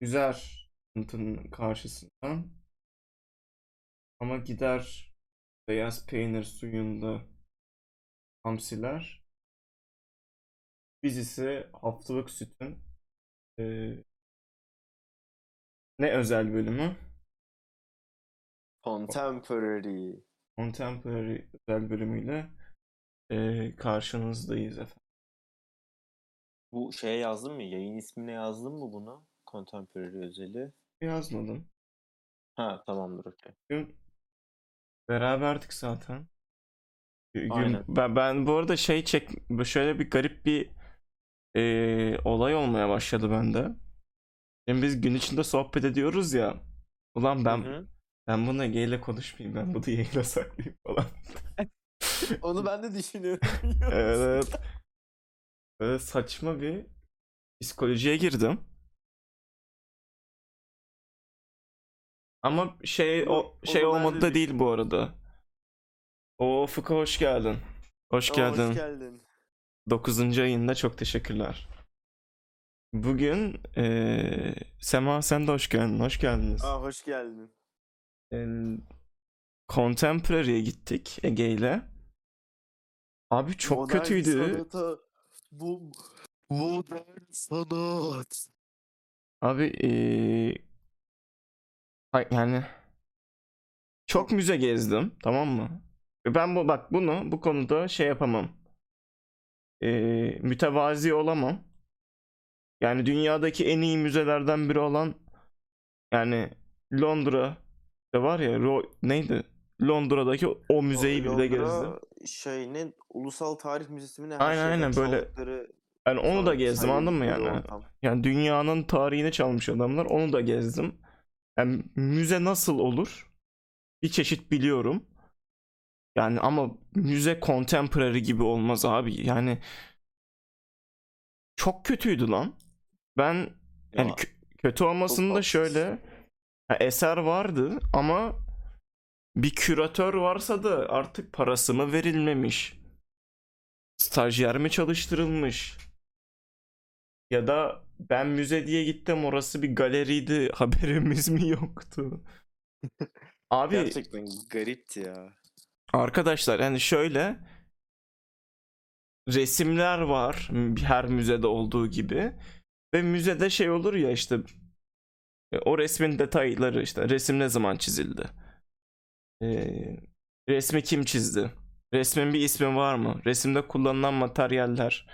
Yüzer sıkıntının karşısında. Ama gider beyaz peynir suyunda hamsiler. Biz ise haftalık sütün eee, ne özel bölümü? Contemporary. Contemporary özel bölümüyle eee, karşınızdayız efendim. Bu şeye yazdın mı? Yayın ismine yazdın mı bunu? Contemporary özeli. Yazmadım. Ha tamamdır okey. Bugün beraberdik zaten. Gün- Aynen. Ben, ben bu arada şey çek şöyle bir garip bir eee, olay olmaya başladı bende. Şimdi biz gün içinde sohbet ediyoruz ya. Ulan ben Hı hı. ben bunu Ege'yle konuşmayayım. Ben bunu yayına saklayayım falan. Onu ben de düşünüyorum. Evet. Böyle saçma bir psikolojiye girdim. Ama şey Onu- o şey olmadı da değil bu arada. O Fıkı hoş geldin. Hoş geldin. Hoş geldin. 9. ayında çok teşekkürler. Bugün eee, Sema sen de hoş geldin. Hoş geldiniz. Aa hoş geldin. Eee, Contemporary'e gittik Ege ile. Abi çok Modern kötüydü. sanata bu modern sanat. Abi hay- yani çok müze gezdim tamam mı? Ben bu bak bunu bu konuda şey yapamam. Eee, mütevazi olamam. Yani dünyadaki en iyi müzelerden biri olan yani Londra de var ya Ro- neydi? Londra'daki o, müzeyi Londra gezdim. Şey ne Ulusal Tarih Müzesi mi ne her Aynen, aynen, böyle çaldıkları Yani onu da gezdim anladın mı yani? ortam. Yani dünyanın tarihini çalmış adamlar onu da gezdim. Yani müze nasıl olur? Bir çeşit biliyorum. Yani ama müze contemporary gibi olmaz abi. Yani çok kötüydü lan. Ben yani Ya, kö- kötü olmasında haksız. şöyle ha, eser vardı ama bir küratör varsa da artık parası mı verilmemiş? Stajyer mi çalıştırılmış? Ya da ben müze diye gittim orası bir galeriydi haberimiz mi yoktu? Abi gerçekten garipti ya. Arkadaşlar yani şöyle resimler var her müzede olduğu gibi ve müzede şey olur ya işte e, o resmin detayları işte resim ne zaman çizildi? Ee, resmi kim çizdi? Resmin bir ismi var mı? Resimde kullanılan materyaller,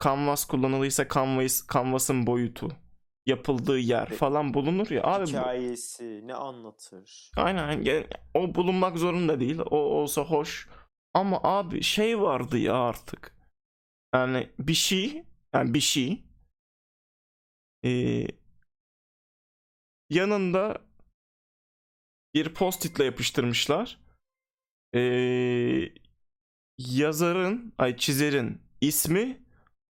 kanvas kullanılıysa kanvas, kanvasın boyutu, yapıldığı yer E, falan bulunur ya. Abi bu- Hikayesi ne anlatır? Aynen yani o bulunmak zorunda değil. O olsa hoş. Ama abi şey vardı ya artık. Yani bir şey, yani bir şey ee, yanında bir post-it'le yapıştırmışlar. Ee, yazarın, ay çizerin ismi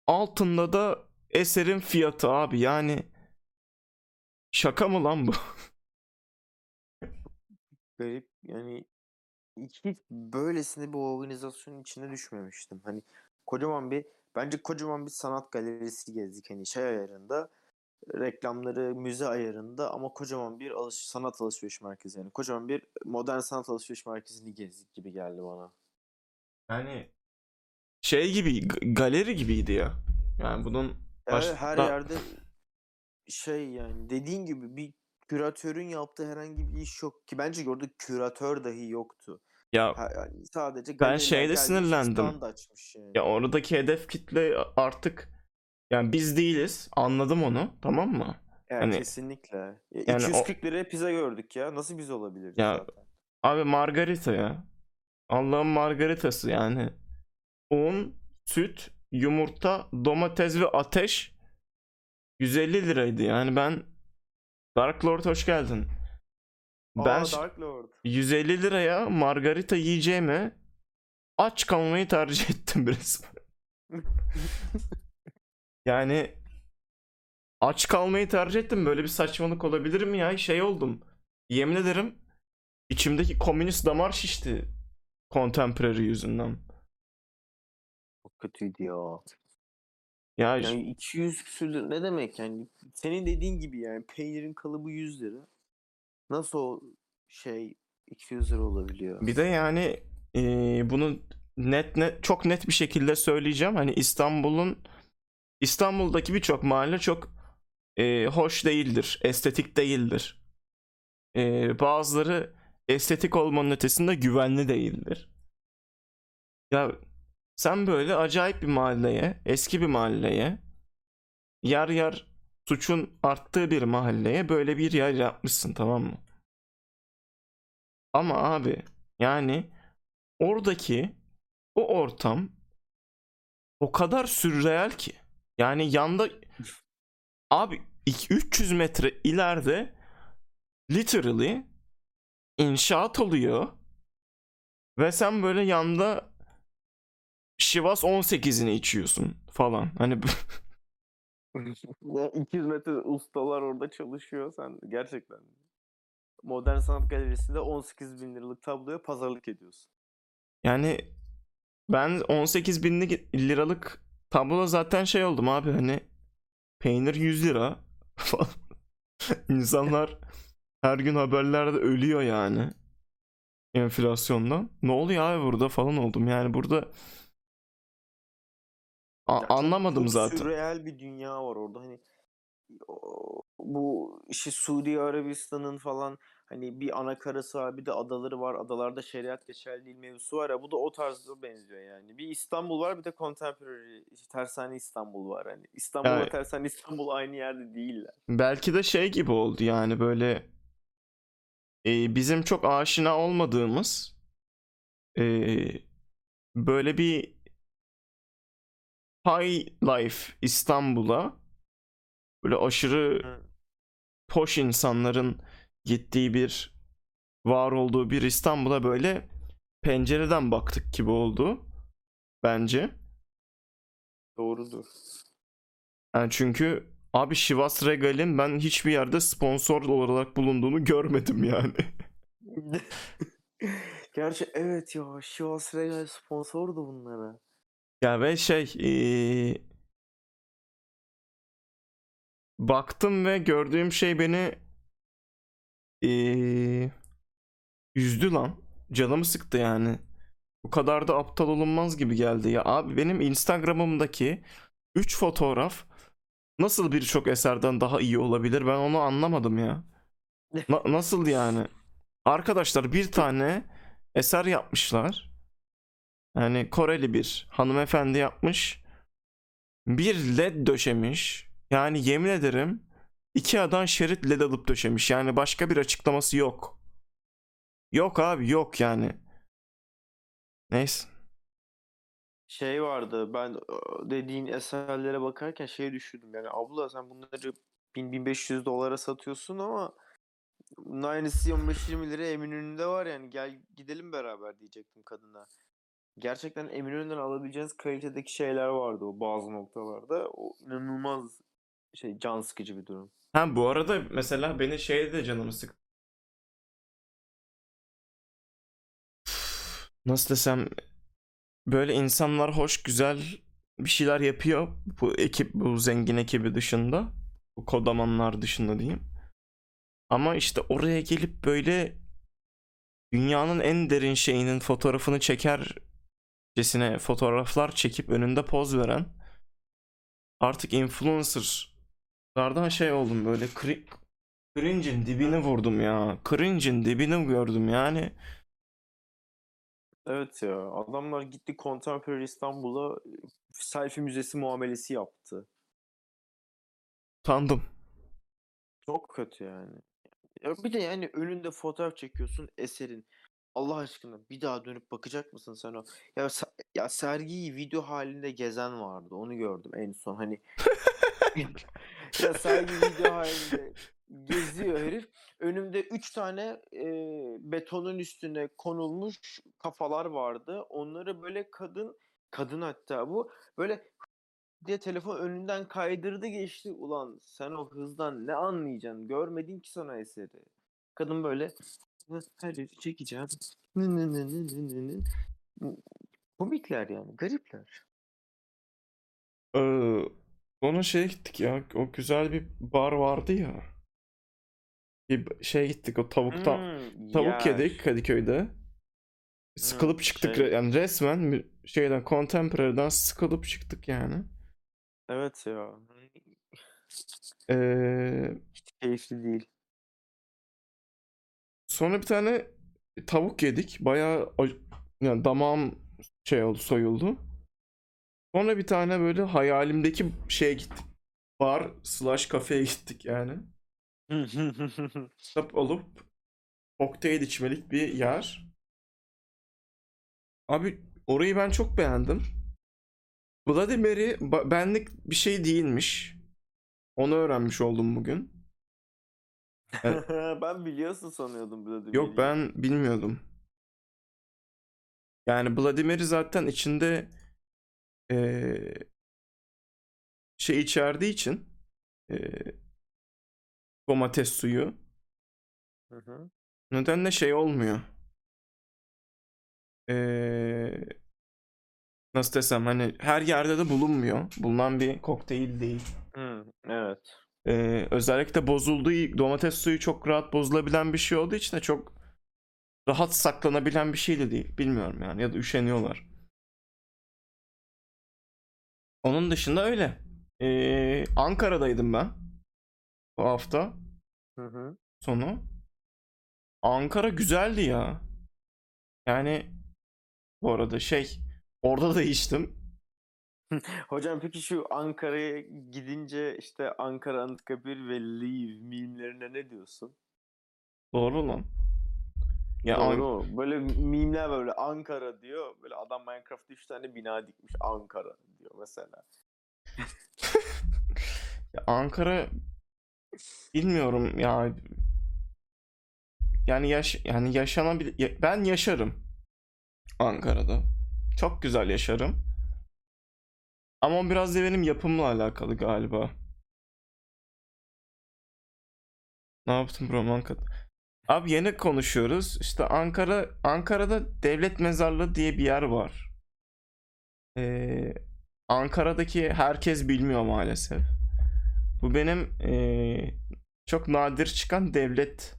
altında da eserin fiyatı abi. Yani şaka mı lan bu? Garip yani hiç böylesine bir organizasyonun içine düşmemiştim. Hani kocaman bir bence kocaman bir sanat galerisi gezdik hani şey ayarında reklamları müze ayarında ama kocaman bir alış sanat alışveriş merkezi yani kocaman bir modern sanat alışveriş merkezini gezdik gibi geldi bana. Yani şey gibi galeri gibiydi ya. Yani bunun Evet, her yerde şey yani dediğin gibi bir küratörün yaptığı herhangi bir iş yok ki bence orada küratör dahi yoktu. ya Ha- yani sadece ben şeyde sinirlendim. yani. Ya oradaki hedef kitle artık yani biz değiliz. Anladım onu. Tamam mı? Evet Hani kesinlikle. Ya yani o 240 liraya pizza gördük ya. Nasıl biz olabiliriz ya zaten? abi margarita ya. Allah'ın margaritası yani. Un, süt, yumurta, domates ve ateş 150 liraydı. Yani ben Dark Lord hoş geldin. Ben Aa Dark Lord. 150 liraya margarita yiyeceğime aç kalmayı tercih ettim resmen. Yani aç kalmayı tercih ettim. Böyle bir saçmalık olabilir mi ya? Şey oldum. Yemin ederim içimdeki komünist damar şişti. Contemporary yüzünden. Kötüydü ya. Ya Yani 200 küsür ne demek yani? Senin dediğin gibi yani peynirin kalıbı 100 lira. Nasıl o şey 200 lira olabiliyor? bir de yani e, bunu net net çok net bir şekilde söyleyeceğim. Hani İstanbul'un İstanbul'daki birçok mahalle çok e, hoş değildir, estetik değildir. E, bazıları estetik olmanın ötesinde güvenli değildir. Ya sen böyle acayip bir mahalleye, eski bir mahalleye, yer yer suçun arttığı bir mahalleye böyle bir yer yapmışsın tamam mı? Ama abi yani oradaki o ortam o kadar sürreel ki. Yani yanda abi iki- 300 metre ileride literally inşaat oluyor. Ve sen böyle yanda Şivas 18'ini içiyorsun falan. Hani bu- Ya 200 metre ustalar orada çalışıyor sen gerçekten. Modern Sanat Galerisi'nde 18 bin liralık tabloya pazarlık ediyorsun. yani ben 18 binlik liralık tabloda zaten şey oldum abi hani peynir 100 lira falan. İnsanlar her gün haberlerde ölüyor yani enflasyondan. Ne oluyor abi burada falan oldum. Yani burada A- Ya çok- anlamadım çok zaten. Sürreal bir dünya var orada. Hani bu işte Suudi Arabistan'ın falan hani bir ana karası var bir de adaları var. Adalarda şeriat geçerli değil mevzusu var ya bu da o tarzda benziyor yani. Bir İstanbul var bir de contemporary işte tersane İstanbul var. Hani İstanbul Yani- tersane İstanbul aynı yerde değiller. Belki de şey gibi oldu yani böyle e, bizim çok aşina olmadığımız e, böyle bir high life İstanbul'a böyle aşırı poş insanların gittiği bir var olduğu bir İstanbul'a böyle pencereden baktık gibi oldu bence. Doğrudur. Yani çünkü abi Chivas Regal'in ben hiçbir yerde sponsor olarak bulunduğunu görmedim yani. Gerçi evet ya Chivas Regal sponsordu bunlara. Ya ve şey eee, baktım ve gördüğüm şey beni eee, üzdü lan. Canımı sıktı yani. Bu kadar da aptal olunmaz gibi geldi ya. Abi benim Instagram'ımdaki 3 fotoğraf nasıl birçok eserden daha iyi olabilir ben onu anlamadım ya. Na- nasıl yani? Arkadaşlar bir tane eser yapmışlar. Yani Koreli bir hanımefendi yapmış. Bir led döşemiş. Yani yemin ederim Ikea'dan şerit led alıp döşemiş. Yani başka bir açıklaması yok. Yok abi yok yani. Neyse. Şey vardı ben e, dediğin eserlere bakarken şey düşündüm yani abla sen bunları 1000-1500 dolara satıyorsun ama bunun aynısı 15-20 lira Eminönü'nde var yani gel gidelim beraber diyecektim kadına. Gerçekten Eminönü'nden alabileceğiniz kalitedeki şeyler vardı o bazı noktalarda. O inanılmaz şey can sıkıcı bir durum. Ha bu arada mesela beni şeyde de canımı sık. Nasıl desem böyle insanlar hoş güzel bir şeyler yapıyor. Bu ekip bu zengin ekibi dışında. Bu kodamanlar dışında diyeyim. Ama işte oraya gelip böyle dünyanın en derin şeyinin fotoğrafını çekercesine fotoğraflar çekip önünde poz veren artık influencerlardan şey oldum böyle cri- cringe'in dibini vurdum ya. Cringe'in dibini gördüm yani. Evet ya adamlar gitti Contemporary İstanbul'a e, selfie müzesi muamelesi yaptı. Utandım. Çok kötü yani. Ya bir de yani önünde fotoğraf çekiyorsun eserin. Allah aşkına bir daha dönüp bakacak mısın sen o? Ya ya sergiyi video halinde gezen vardı. Onu gördüm en son hani. ya sergi video halinde geziyor herif. Önümde üç tane e, betonun üstüne konulmuş kafalar vardı. Onları böyle kadın kadın hatta bu böyle diye telefon önünden kaydırdı geçti. Ulan sen o hızdan ne anlayacaksın? Görmedin ki sana eseri. Kadın böyle her yeri çekeceğim. Nı nı nı nı nı nı nı. Komikler yani. Garipler. Ee, Sonra şeye gittik ya. O güzel bir bar vardı ya. Bir şeye gittik o tavuktan. Hmm, Tavuk yer. yedik Kadıköy'de. Sıkılıp çıktık şey- yani resmen şeyden Contemporary'den sıkılıp çıktık yani. Evet ya. Ee, Hiç keyifli değil. Sonra bir tane tavuk yedik. Bayağı yani damağım şey oldu soyuldu. Sonra bir tane böyle hayalimdeki şeye gittik. Bar slash kafeye gittik yani. Kitap alıp kokteyl içmelik bir yer. Abi orayı ben çok beğendim. Ba- benlik bir şey değilmiş. Onu öğrenmiş oldum bugün. ben biliyorsun sanıyordum Bloody Yok ben bilmiyordum. Yani Mary zaten içinde eee, şey içerdiği için eee, domates suyu Hı hı. nedenle şey olmuyor. Eee, nasıl desem hani her yerde de bulunmuyor. Bulunan bir kokteyl değil. Hı, evet. Ee, özellikle bozulduğu domates suyu çok rahat bozulabilen bir şey olduğu için de çok rahat saklanabilen bir şey de değil. Bilmiyorum yani ya da üşeniyorlar. Onun dışında öyle. Ee, Ankara'daydım ben bu hafta Hı hı. sonu. Ankara güzeldi ya. Yani bu arada şey orada da içtim. Hocam peki şu Ankara'ya gidince işte Ankara Anıtkabir ve Leave mimlerine ne diyorsun? Doğru lan. Ya An- Doğru mu? Böyle mimler böyle Ankara diyor. Böyle adam Minecraft'ta 3 tane bina dikmiş Ankara diyor mesela. Ya Ankara bilmiyorum ya. Yani yaş yani yaşanabilir ya- ben yaşarım Ankara'da. Çok güzel yaşarım. Ama o biraz da benim yapımla alakalı galiba. Ne yaptın bro Ankara? Abi yeni konuşuyoruz. İşte Ankara Ankara'da Devlet Mezarlığı diye bir yer var. Ee, Ankara'daki herkes bilmiyor maalesef. Bu benim eee, çok nadir çıkan devlet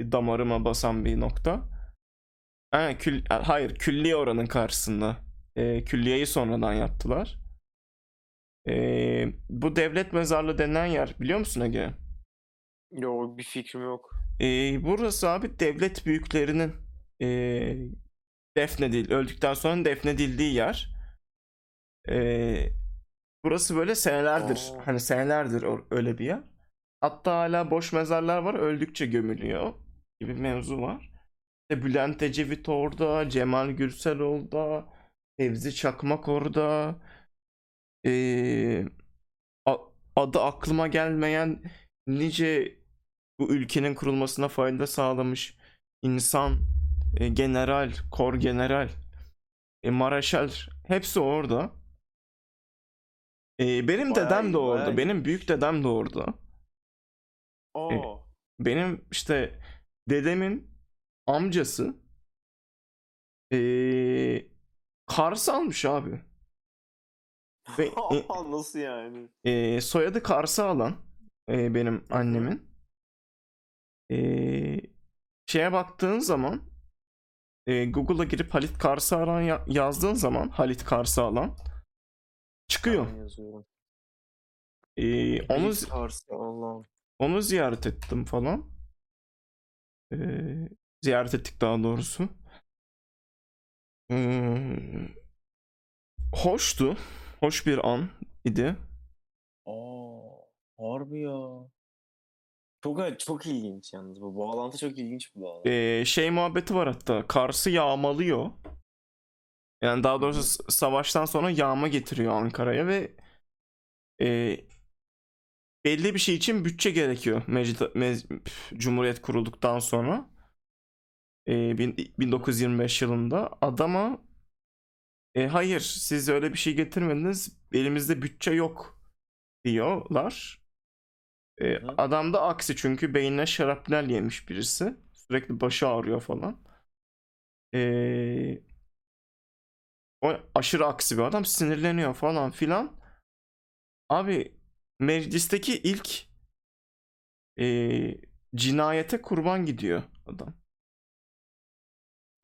damarıma basan bir nokta. Ha, kül, hayır, külliye oranın karşısında. Eee, külliyeyi sonradan yaptılar. Eee, bu devlet mezarlığı denilen yer biliyor musun Ege? Yok bir fikrim yok. Eee, burası abi devlet büyüklerinin eee defnedil, öldükten sonra defnedildiği yer. Eee, burası böyle senelerdir, Aa. hani senelerdir öyle bir yer. Hatta hala boş mezarlar var, öldükçe gömülüyor gibi mevzu var. İşte Bülent Ecevit orada, Cemal Gürsel orada, Fevzi Çakmak orada. Eee, a- adı aklıma gelmeyen nice bu ülkenin kurulmasına fayda sağlamış insan, e, general, kor general, e, maraşal hepsi orada. E, benim Bayağı dedem iyi, de orada, bayağı benim büyük dedem de orada. Oo. Benim işte dedemin amcası e, Kars almış abi. Ve e, Nasıl yani? e, soyadı Kars'ı alan e, benim annemin. E, şeye baktığın zaman e, Google'a girip Halit Karsağalan ya- yazdığın zaman Halit Karsağalan çıkıyor. Ben yazıyorum. E, onu Allah'ım. onu ziyaret ettim falan. E, ziyaret ettik daha doğrusu. Hmm, hoştu. Hoş bir an idi. Aa, harbi ya. Çok çok ilginç yalnız bu bağlantı çok ilginç bir bağlantı. E, şey muhabbeti var hatta. Kars'ı yağmalıyor. Yani daha doğrusu savaştan sonra yağma getiriyor Ankara'ya ve e, belli bir şey için bütçe gerekiyor Mecid, Mec- Cumhuriyet kurulduktan sonra. E, bin- 1925 yılında adama e, hayır siz öyle bir şey getirmediniz elimizde bütçe yok diyorlar. E, Hı adam da aksi çünkü beynine şarapnel yemiş birisi. Sürekli başı ağrıyor falan. E, o aşırı aksi bir adam sinirleniyor falan filan. Abi meclisteki ilk eee, cinayete kurban gidiyor adam.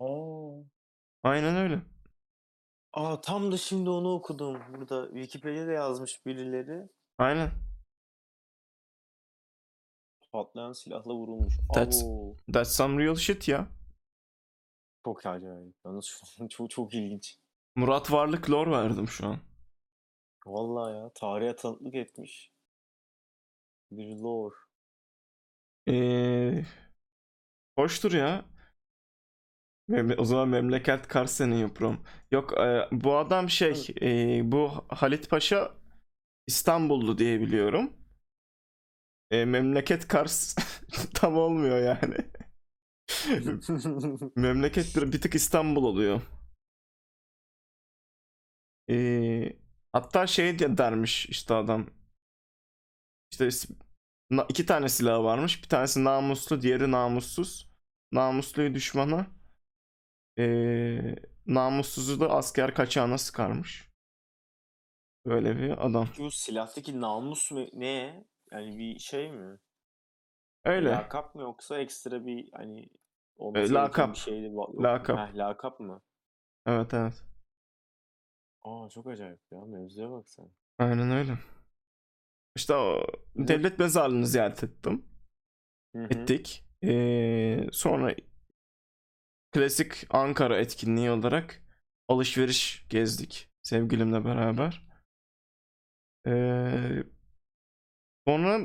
Aa. Aynen öyle. Aa tam da şimdi onu okudum. Burada Wikipedia'da yazmış birileri. Aynen. Patlayan silahla vurulmuş. That's- Abo. That's some real shit ya. Çok acayip. Yalnız şu an çok çok ilginç. Murat Varlık lore verdim şu an. Vallahi ya tarihe tanıklık etmiş. Bir lore. Eee hoştur ya. Mem- o zaman memleket kar seni yapıyorum. Yok e, bu adam şey e, bu Halit Paşa İstanbullu diye biliyorum. E, memleket Kars tam olmuyor yani. Memleket bir, bir tık İstanbul oluyor. E, hatta şey de dermiş işte adam. İşte iki tane silahı varmış. Bir tanesi namuslu, diğeri namussuz. Namusluyu düşmana, e, namussuzu da asker kaçağına sıkarmış. Böyle bir adam. Bu silahtaki namus mu ne? Yani bir şey mi? Öyle. Lakap mı yoksa ekstra bir hani E, lakap. bir şey mu? Lakap. Heh, lakap mı? Evet evet. Aa çok acayip ya mevzuya bak sen. Aynen öyle. İşte o devlet mezarlığını ziyaret ettim. Hı hı. Ettik. Ee, sonra klasik Ankara etkinliği olarak alışveriş gezdik sevgilimle beraber. Ee, sonra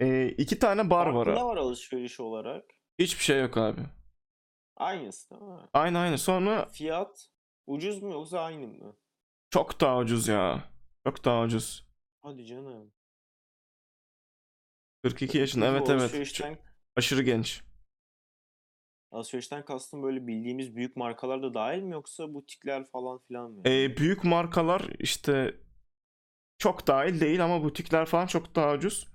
e, iki tane bar var. Ne var alışveriş olarak? Hiçbir şey yok abi. Aynısı değil mi? Aynı aynı. Sonra Fiyat ucuz mu yoksa aynı mı? çok daha ucuz ya. Çok daha ucuz. Hadi canım. 42 yaşında. Evet evet. Çok- aşırı genç. Alışverişten kastım böyle bildiğimiz büyük markalar da dahil mi yoksa butikler falan filan mı? Ee, büyük markalar işte çok dahil değil ama butikler falan çok daha ucuz.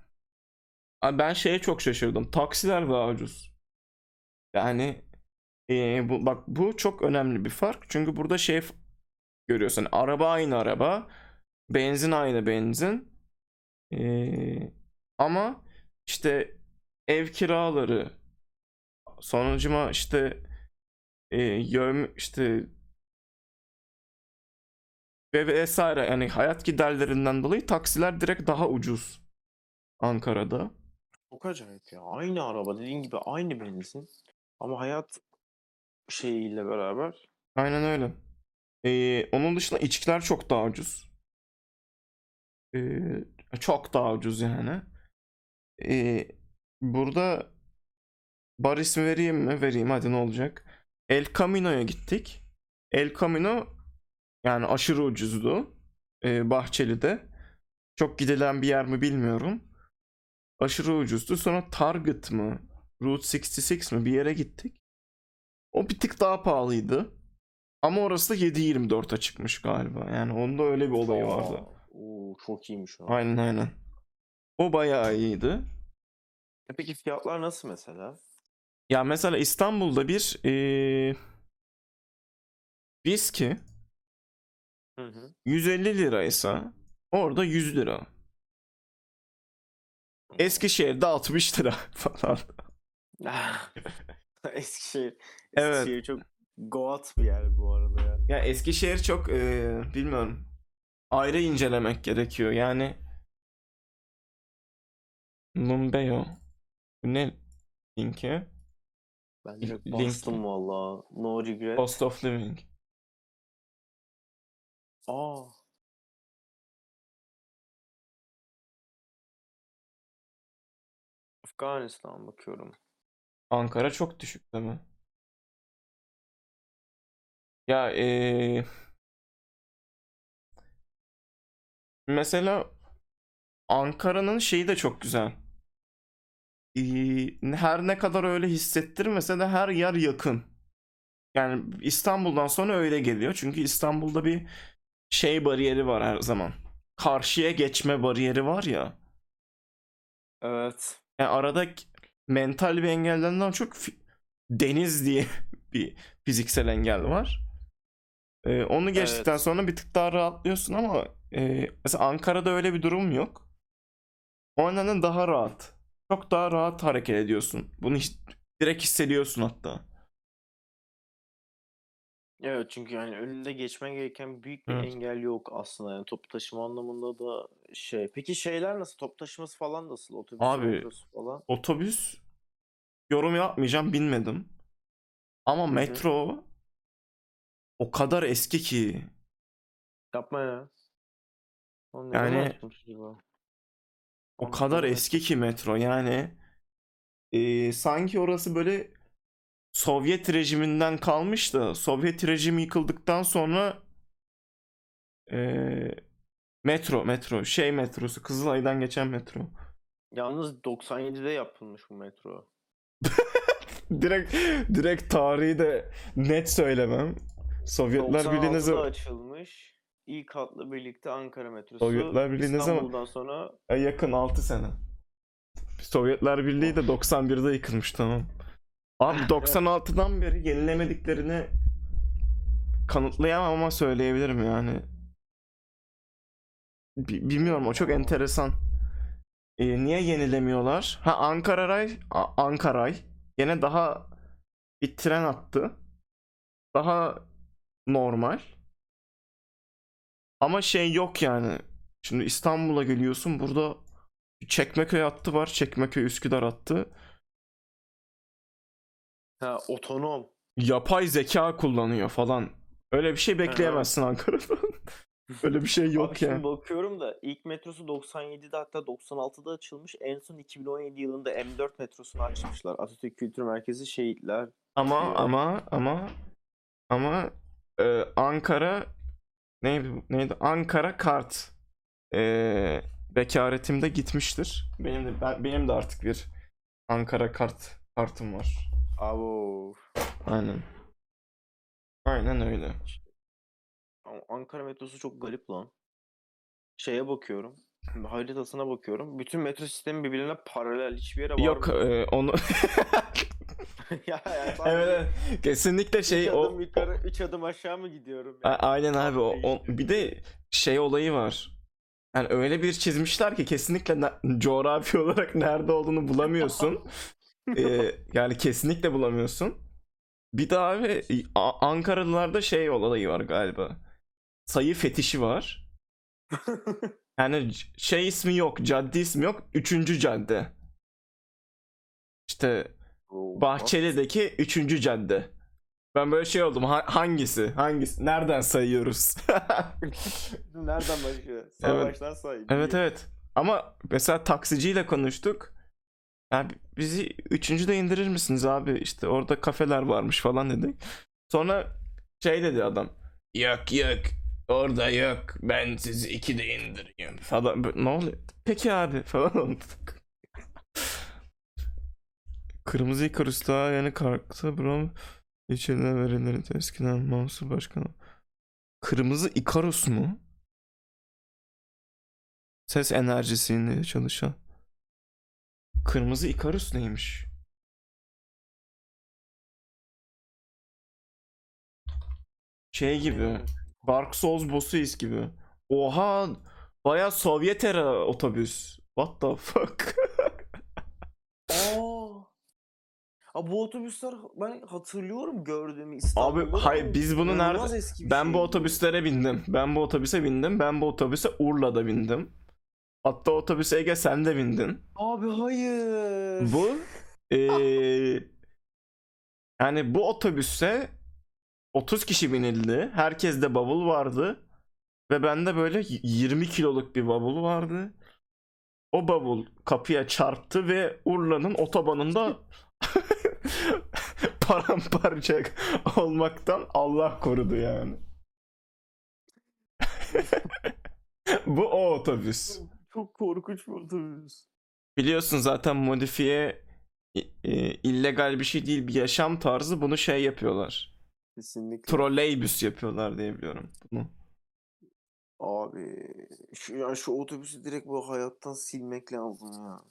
Ben şeye çok şaşırdım. Taksiler daha ucuz. Yani ee, bu bak bu çok önemli bir fark. Çünkü burada şey görüyorsun. Araba aynı araba, benzin aynı benzin. Ee, ama işte ev kiraları sonucuma işte e, yövm işte ve vesaire yani hayat giderlerinden dolayı taksiler direkt daha ucuz Ankara'da. Çok acayip ya. Aynı araba dediğin gibi aynı benzin. Ama hayat şeyiyle beraber Aynen öyle. Ee, onun dışında içkiler çok daha ucuz. Ee, çok daha ucuz yani. Ee, burada bar ismi vereyim mi? Vereyim hadi ne olacak? El Camino'ya gittik. El Camino yani aşırı ucuzdu. Ee, Bahçeli'de. Çok gidilen bir yer mi bilmiyorum. Aşırı ucuzdu. Sonra Target mı? Route 66 mi? Bir yere gittik. O bir tık daha pahalıydı. Ama orası da 7.24'e çıkmış galiba. Yani onda öyle bir olayı vardı. Oo, çok iyiymiş o. Aynen aynen. O bayağı iyiydi. E Peki fiyatlar nasıl mesela? Ya mesela İstanbul'da bir eee viski Hı hı. 150 liraysa orada 100 lira. Eskişehir'de 60 lira falan. Eskişehir. Evet. Eskişehir çok goat bir yer bu arada ya. Ya Eskişehir çok eee, bilmiyorum. Ayrı incelemek gerekiyor. Yani Numbeo. Bu ne linki? Ben direkt Link. bastım valla. No regret. Cost of Living. Aa. Afganistan bakıyorum. Ankara çok düşük değil mi? Ya eee, mesela Ankara'nın şeyi de çok güzel. Her ne kadar öyle hissettirmese de her yer yakın. Yani İstanbul'dan sonra öyle geliyor. Çünkü İstanbul'da bir şey bariyeri var her zaman. Karşıya geçme bariyeri var ya. Evet. Yani arada k- mental bir engelden çok deniz diye bir fiziksel engel var. Ee, onu geçtikten Evet. sonra bir tık daha rahatlıyorsun ama e, mesela Ankara'da öyle bir durum yok. O nedenle daha rahat. Çok daha rahat hareket ediyorsun. Bunu hiç, direkt hissediyorsun hatta. Evet çünkü yani önünde geçmen gereken büyük bir Evet. engel yok aslında yani toplu taşıma anlamında da şey. Peki şeyler nasıl? Top taşıması falan nasıl? Otobüs, Abi, metrosu falan. Otobüs yorum yapmayacağım bilmedim. Ama hı. metro o kadar eski ki. Yapma ya. Ne Yani- acaba? O kadar eski ki metro yani e, sanki orası böyle Sovyet rejiminden kalmış da Sovyet rejimi yıkıldıktan sonra e, metro metro şey metrosu Kızılay'dan geçen metro. Yalnız 97'de yapılmış bu metro. Direkt direkt tarihi de net söylemem. Sovyetler Birliği ne 96'da zaman açılmış. İlk hatla birlikte Ankara metrosu. Sovyetler Birliği ne zaman- İstanbul'dan sonra E, yakın 6 sene. Sovyetler Birliği de 91'de yıkılmış tamam. Abi 96'dan beri yenilemediklerini kanıtlayamam ama söyleyebilirim yani. Bi- bilmiyorum o çok enteresan. E, niye yenilemiyorlar? Ha Ankara Ray, A- Ankaray yine daha bir tren attı. Daha normal. Ama şey yok yani. Şimdi İstanbul'a geliyorsun burada Çekmeköy hattı var. Çekmeköy Üsküdar hattı. ha, otonom. Yapay zeka kullanıyor falan. Öyle bir şey bekleyemezsin Ankara'dan. Öyle bir şey yok Abi şimdi yani. bakıyorum da ilk metrosu 97'de hatta 96'da açılmış. En son 2017 yılında M4 metrosunu açmışlar. Atatürk Kültür Merkezi Şehitler. Ama ama ama ama e, Ankara neydi neydi Ankara kart e, bekaretimde gitmiştir. Benim de ben, benim de artık bir Ankara kart kartım var. Abo. Aynen. Aynen öyle. Ankara metrosu çok garip lan. Şeye bakıyorum. Haritasına bakıyorum. Bütün metro sistemi birbirine paralel. Hiçbir yere var Yok mı? e, onu ya, yani evet, kesinlikle üç şey o, adım yukarı, üç adım aşağı mı gidiyorum? Yani? aynen abi o, o- bir de şey olayı var. Yani öyle bir çizmişler ki kesinlikle ne- coğrafi olarak nerede olduğunu bulamıyorsun. Ee, yani kesinlikle bulamıyorsun. Bir de abi A- Ankaralılarda şey olayı var galiba. Sayı fetişi var. Yani şey ismi yok, cadde ismi yok. Üçüncü cadde. İşte Bahçeli'deki üçüncü cadde. Ben böyle şey oldum. ha- hangisi? Hangisi? Nereden sayıyoruz? Nereden başlıyor? Sağ Evet. baştan say. Evet evet. Ama mesela taksiciyle konuştuk. Yani bizi üçüncüde indirir misiniz abi? İşte orada kafeler varmış falan dedik. Sonra şey dedi adam. Yok yok. Orada yok. Ben sizi ikide indireyim falan. Ne oluyor? Peki abi falan olduk. Kırmızı Icarus daha yeni kalktı. Brom içeride verileri eskiden Mansur Başkanı. Kırmızı Icarus mu? Ses enerjisiyle çalışan. Kırmızı Icarus neymiş? Şey gibi. Dark Souls boss'uyuz gibi. Oha! Baya Sovyet era otobüs. What the fuck? Aa, bu otobüsler ben hatırlıyorum gördüğümü İstanbul'da. hayır, ama biz bunu nerede- Ben bu şeydi. otobüslere bindim. Ben bu otobüse bindim. Ben bu otobüse Urla'da bindim. Hatta otobüse Ege sen de bindin. Abi hayır. Bu eee, yani bu otobüse 30 kişi binildi. Herkeste bavul vardı. Ve bende böyle 20 kiloluk bir bavul vardı. O bavul kapıya çarptı ve Urla'nın otobanında paramparça olmaktan Allah korudu yani. Bu o otobüs. Çok korkunç bir otobüs. Biliyorsun zaten modifiye e, illegal bir şey değil bir yaşam tarzı bunu şey yapıyorlar. Kesinlikle. Trolleybüs yapıyorlar diye biliyorum bunu. Abi şu, ya şu otobüsü direkt bu hayattan silmek lazım ya.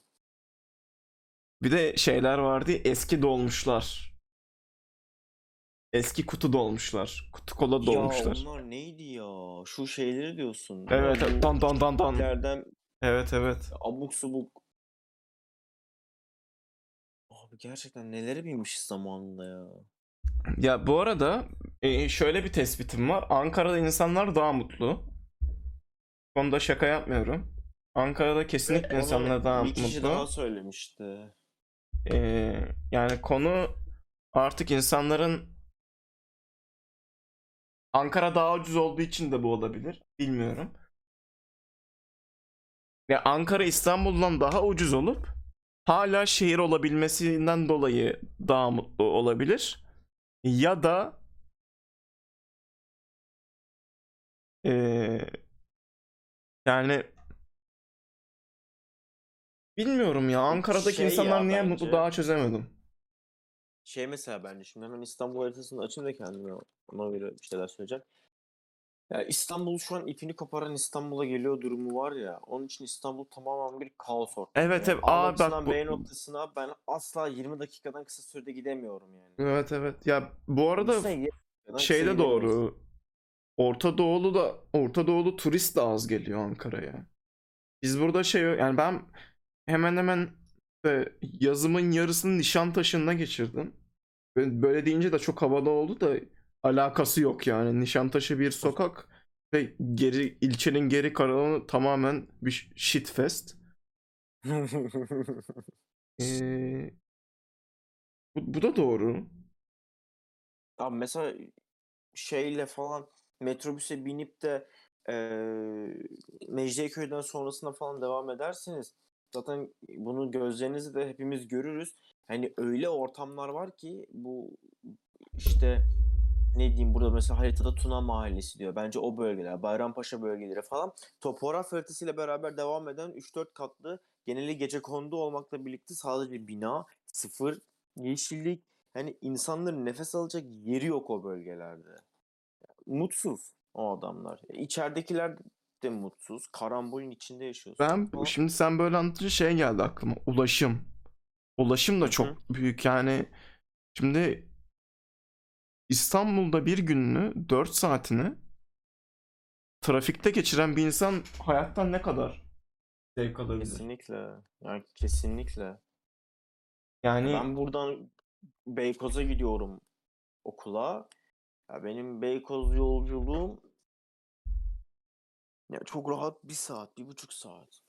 Bir de şeyler vardı ya, eski dolmuşlar. Eski kutu dolmuşlar. Kutu kola Ya dolmuşlar. onlar neydi ya? Şu şeyleri diyorsun. Evet, Ya bu dan dan dan dan. ileriden Evet evet. abuk subuk. Abi gerçekten nelere binmişiz zamanında ya. Ya bu arada e, şöyle bir tespitim var. Ankara'da insanlar daha mutlu. Konuda şaka yapmıyorum. Ankara'da kesinlikle Onu insanlar daha bir kişi mutlu. daha söylemişti. Ee, yani konu artık insanların Ankara daha ucuz olduğu için de bu olabilir. Bilmiyorum. Ya Ankara İstanbul'dan daha ucuz olup hala şehir olabilmesinden dolayı daha mutlu olabilir. Ya da ee, yani bilmiyorum ya Ankara'daki Şey insanlar ya niye bence- mutlu daha çözemedim. Şey mesela bence şimdi hemen İstanbul haritasını açayım da kendime ona göre bir şeyler söyleyeceğim. Ya İstanbul şu an ipini koparan İstanbul'a geliyor durumu var ya. Onun için İstanbul tamamen bir kaos ortamı. Evet, evet. A Aa, bak noktasından bu- B noktasına ben asla 20 dakikadan kısa sürede gidemiyorum yani. Evet evet. Ya bu arada 20 dakikadan kısa şey de gidemiyorsun. doğru. Orta Doğulu da Orta Doğulu turist de az geliyor Ankara'ya. Biz burada şey yani ben hemen hemen işte yazımın yarısını Nişantaşı'nda geçirdim. Böyle deyince de çok havalı oldu da alakası yok yani. Nişantaşı bir sokak ve geri ilçenin geri kalanı tamamen bir shitfest. Ee, bu, bu da doğru. Abi mesela şeyle falan metrobüse binip de eee Mecidiyeköy'den sonrasına falan devam edersiniz. Zaten bunu gözlerinizle de hepimiz görürüz. Hani öyle ortamlar var ki bu işte ne diyeyim burada mesela haritada Tuna Mahallesi diyor. Bence o bölgeler, Bayrampaşa bölgeleri falan topograf haritasıyla beraber devam eden 3-4 katlı geneli gecekondu olmakla birlikte sadece bina, sıfır yeşillik, hani insanların nefes alacak yeri yok o bölgelerde. Mutsuz o adamlar. İçeridekiler de mutsuz. Karambolün içinde yaşıyorsun. Ben falan. şimdi sen böyle anlatınca şey geldi aklıma. Ulaşım. Ulaşım da Hı hı. çok büyük yani. Şimdi İstanbul'da bir gününü 4 saatini trafikte geçiren bir insan hayattan ne kadar zevk alabilir? Kesinlikle. Yani kesinlikle. Yani Ben buradan Beykoz'a gidiyorum okula. Ya benim Beykoz yolculuğum ya çok rahat bir saat, bir buçuk saat.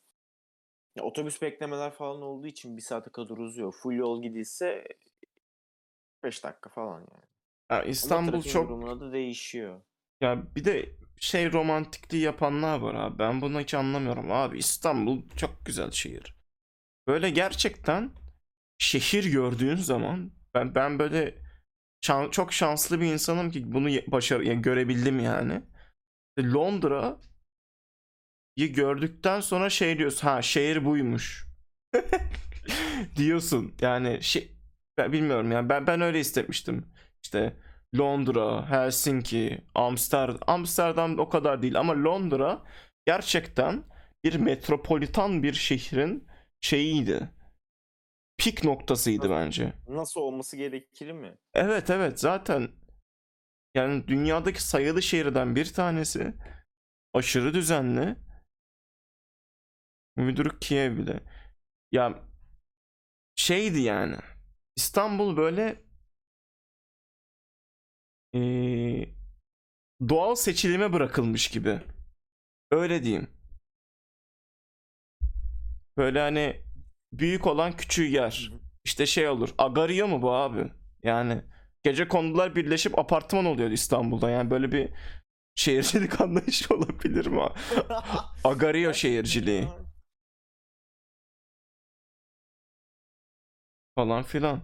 Ya otobüs beklemeler falan olduğu için bir saate kadar uzuyor. Full yol gidilse 5 dakika falan yani. ya İstanbul çok durumuna da değişiyor. ya bir de şey romantikliği yapanlar var abi. Ben bunu hiç anlamıyorum. Abi İstanbul çok güzel şehir. Böyle gerçekten şehir gördüğün zaman ben ben böyle şan- çok şanslı bir insanım ki bunu ye- başar ya görebildim yani. Londra gördükten sonra şey diyorsun ha şehir buymuş diyorsun yani şey ben bilmiyorum yani ben ben öyle hissetmiştim işte Londra, Helsinki, Amsterdam Amsterdam o kadar değil ama Londra gerçekten bir metropolitan bir şehrin şeyiydi. Pik noktasıydı bence. Nasıl olması gerekir mi? Evet evet zaten yani dünyadaki sayılı şehirden bir tanesi aşırı düzenli. Müdürü Kiev bile. Ya şeydi yani. İstanbul böyle eee, doğal seçilime bırakılmış gibi. Öyle diyeyim. Böyle hani büyük olan küçüğü yer. İşte şey olur. Agario mu bu abi? Yani gece kondular birleşip apartman oluyor İstanbul'da. Yani böyle bir şehircilik anlayışı olabilir mi? Agario şehirciliği falan filan.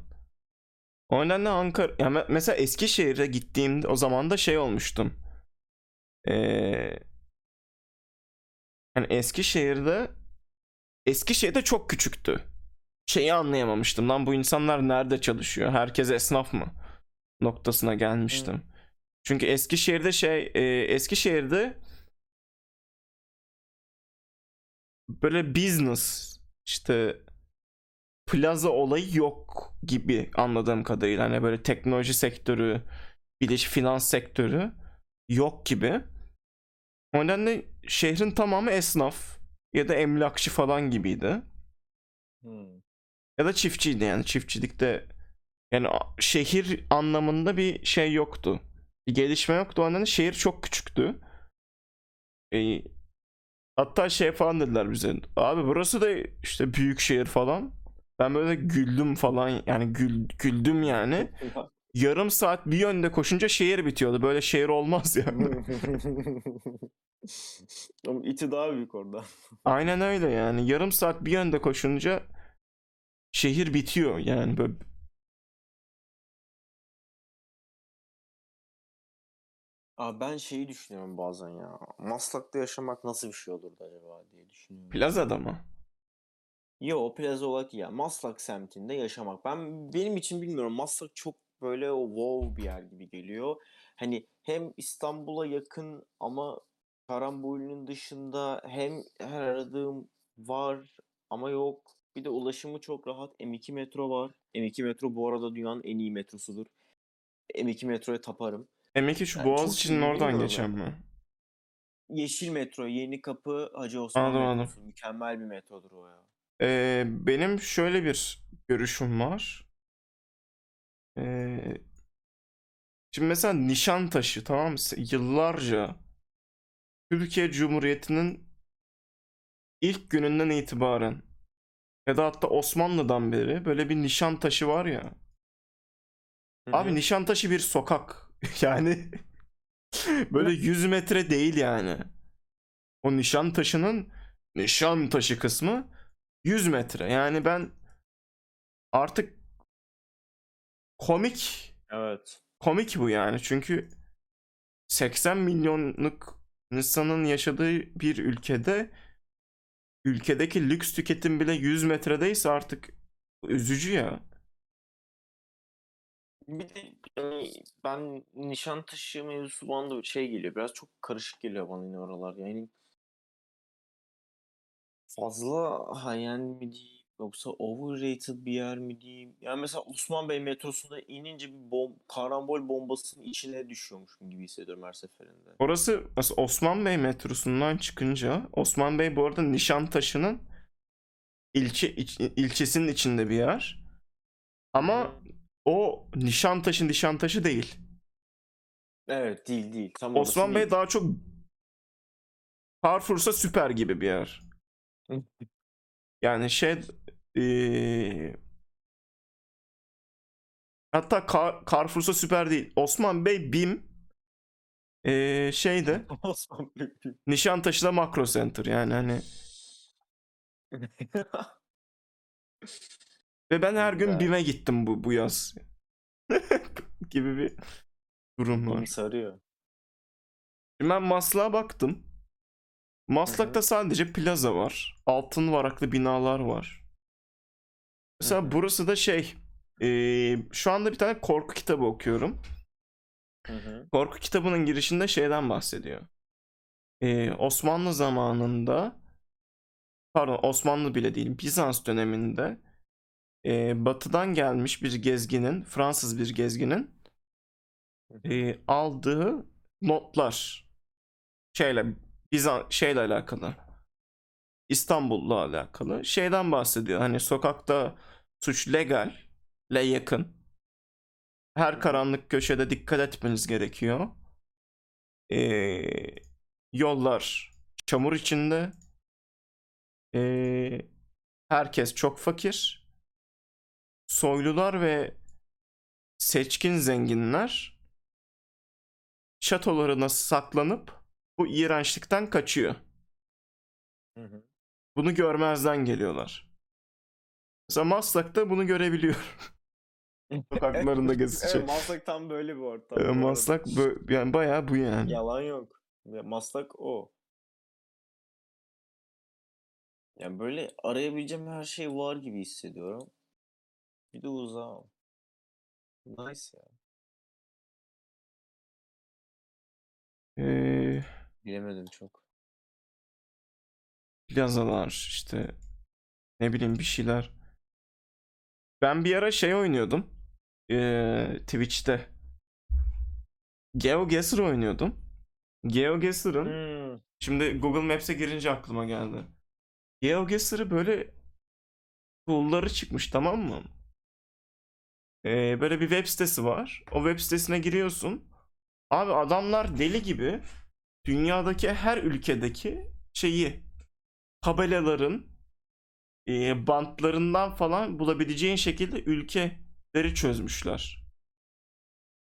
O nedenle Ankara ya me- mesela Eskişehir'e gittiğimde o zaman da şey olmuştum. Ee, yani Eskişehir'de Eskişehir'de çok küçüktü. Şeyi anlayamamıştım. Lan bu insanlar nerede çalışıyor? Herkes esnaf mı? Noktasına gelmiştim. Çünkü Eskişehir'de şey e, Eskişehir'de böyle business işte plaza olayı yok gibi anladığım kadarıyla. Hani böyle teknoloji sektörü biliş finans sektörü yok gibi. O nedenle şehrin tamamı esnaf ya da emlakçı falan gibiydi. Hmm. Ya da çiftçiydi yani çiftçilikte yani şehir anlamında bir şey yoktu. Bir gelişme yoktu. O nedenle şehir çok küçüktü. E, hatta şey falan dediler bize. Abi burası da işte büyük şehir falan. Ben böyle güldüm falan yani gül, güldüm yani. Yarım saat bir yönde koşunca şehir bitiyordu. Böyle şehir olmaz yani. Ama iti daha büyük orada. Aynen öyle yani. Yarım saat bir yönde koşunca şehir bitiyor yani böyle. Abi ben şeyi düşünüyorum bazen ya. Maslak'ta yaşamak nasıl bir şey olurdu acaba diye düşünüyorum. Plazada mı? Yo plaza olarak ya Maslak semtinde yaşamak. Ben benim için bilmiyorum Maslak çok böyle o wow bir yer gibi geliyor. Hani hem İstanbul'a yakın ama Karambol'ün dışında hem her aradığım var ama yok. Bir de ulaşımı çok rahat. M2 metro var. M2 metro bu arada dünyanın en iyi metrosudur. M2 metroya taparım. M2 şu Yani çok Boğaziçi'nin iyi, oradan geçen mi? Yeşil metro, Yeni Kapı, Hacı Osman Anladım, anladım. metrosu. Mükemmel bir metrodur o ya. Ee, benim şöyle bir görüşüm var. Ee, şimdi mesela Nişantaşı tamam mı? Yıllarca Türkiye Cumhuriyeti'nin ilk gününden itibaren ya da hatta Osmanlı'dan beri böyle bir Nişantaşı var ya. Hı Abi hı. Nişantaşı bir sokak. Yani böyle 100 metre değil yani. O Nişantaşı'nın Nişantaşı kısmı 100 metre. Yani ben artık komik Evet. komik bu yani. Çünkü 80 milyonluk insanın yaşadığı bir ülkede ülkedeki lüks tüketim bile 100 metredeyse artık üzücü ya. Bir de hani ben Nişantaşı mevzusu bana da şey geliyor. Biraz çok karışık geliyor bana yine oralar. Yani fazla hayal mi diyeyim yoksa overrated bir yer mi diyeyim? Yani mesela Osman Bey metrosunda inince bir bom karambol bombasının içine düşüyormuşum gibi hissediyorum her seferinde. Orası mesela Osman Bey metrosundan çıkınca Osman Bey bu arada Nişantaşı'nın ilçe iç- ilçesinin içinde bir yer. Ama o Nişantaşı Nişantaşı değil. Evet değil değil. Tam Osman Bey değil. daha çok Carrefour'sa süper gibi bir yer. Yani şey eee, hatta Car- Carrefour'sa süper değil. Osman Bey BİM eee şeyde Osman Bey. Nişantaşı'da Makro Center yani hani ve ben her gün. BİM'e gittim bu bu yaz gibi bir durum var. sarıyor. Şimdi ben Maslak'a baktım. Maslak'ta sadece plaza var. Altın varaklı binalar var. Mesela Hı hı. burası da şey. eee, şu anda bir tane korku kitabı okuyorum. Hı hı. Korku kitabının girişinde şeyden bahsediyor. Eee, Osmanlı zamanında pardon Osmanlı bile değil Bizans döneminde eee, batıdan gelmiş bir gezginin Fransız bir gezginin eee, aldığı notlar şeyle Bizans şeyle alakalı İstanbul'la alakalı şeyden bahsediyor. Hani sokakta suç legal le yakın. Her karanlık köşede dikkat etmeniz gerekiyor. Ee, yollar çamur içinde. Ee, herkes çok fakir. Soylular ve seçkin zenginler şatolarına saklanıp bu iğrençlikten kaçıyor. Hı hı. Bunu görmezden geliyorlar. Mesela Maslak'ta bunu görebiliyor. Sokaklarında gezecek. Evet, Maslak tam böyle bir ortam. Ee. Maslak bö- yani bayağı bu yani. Yalan yok. Maslak o. Yani böyle arayabileceğim her şey var gibi hissediyorum. Bir de uzağım. Nice ya. Ee, Bilemedim çok. plazalar işte ne bileyim bir şeyler. Ben bir ara şey oynuyordum. Ee, Twitch'te. GeoGuessr oynuyordum. GeoGuessr'ın Hmm. Şimdi Google Maps'e girince aklıma geldi. GeoGuessr'ı böyle tool'ları çıkmış tamam mı? Ee, böyle bir web sitesi var. O web sitesine giriyorsun. Abi adamlar deli gibi dünyadaki her ülkedeki şeyi tabelaların e, bantlarından falan bulabileceğin şekilde ülkeleri çözmüşler.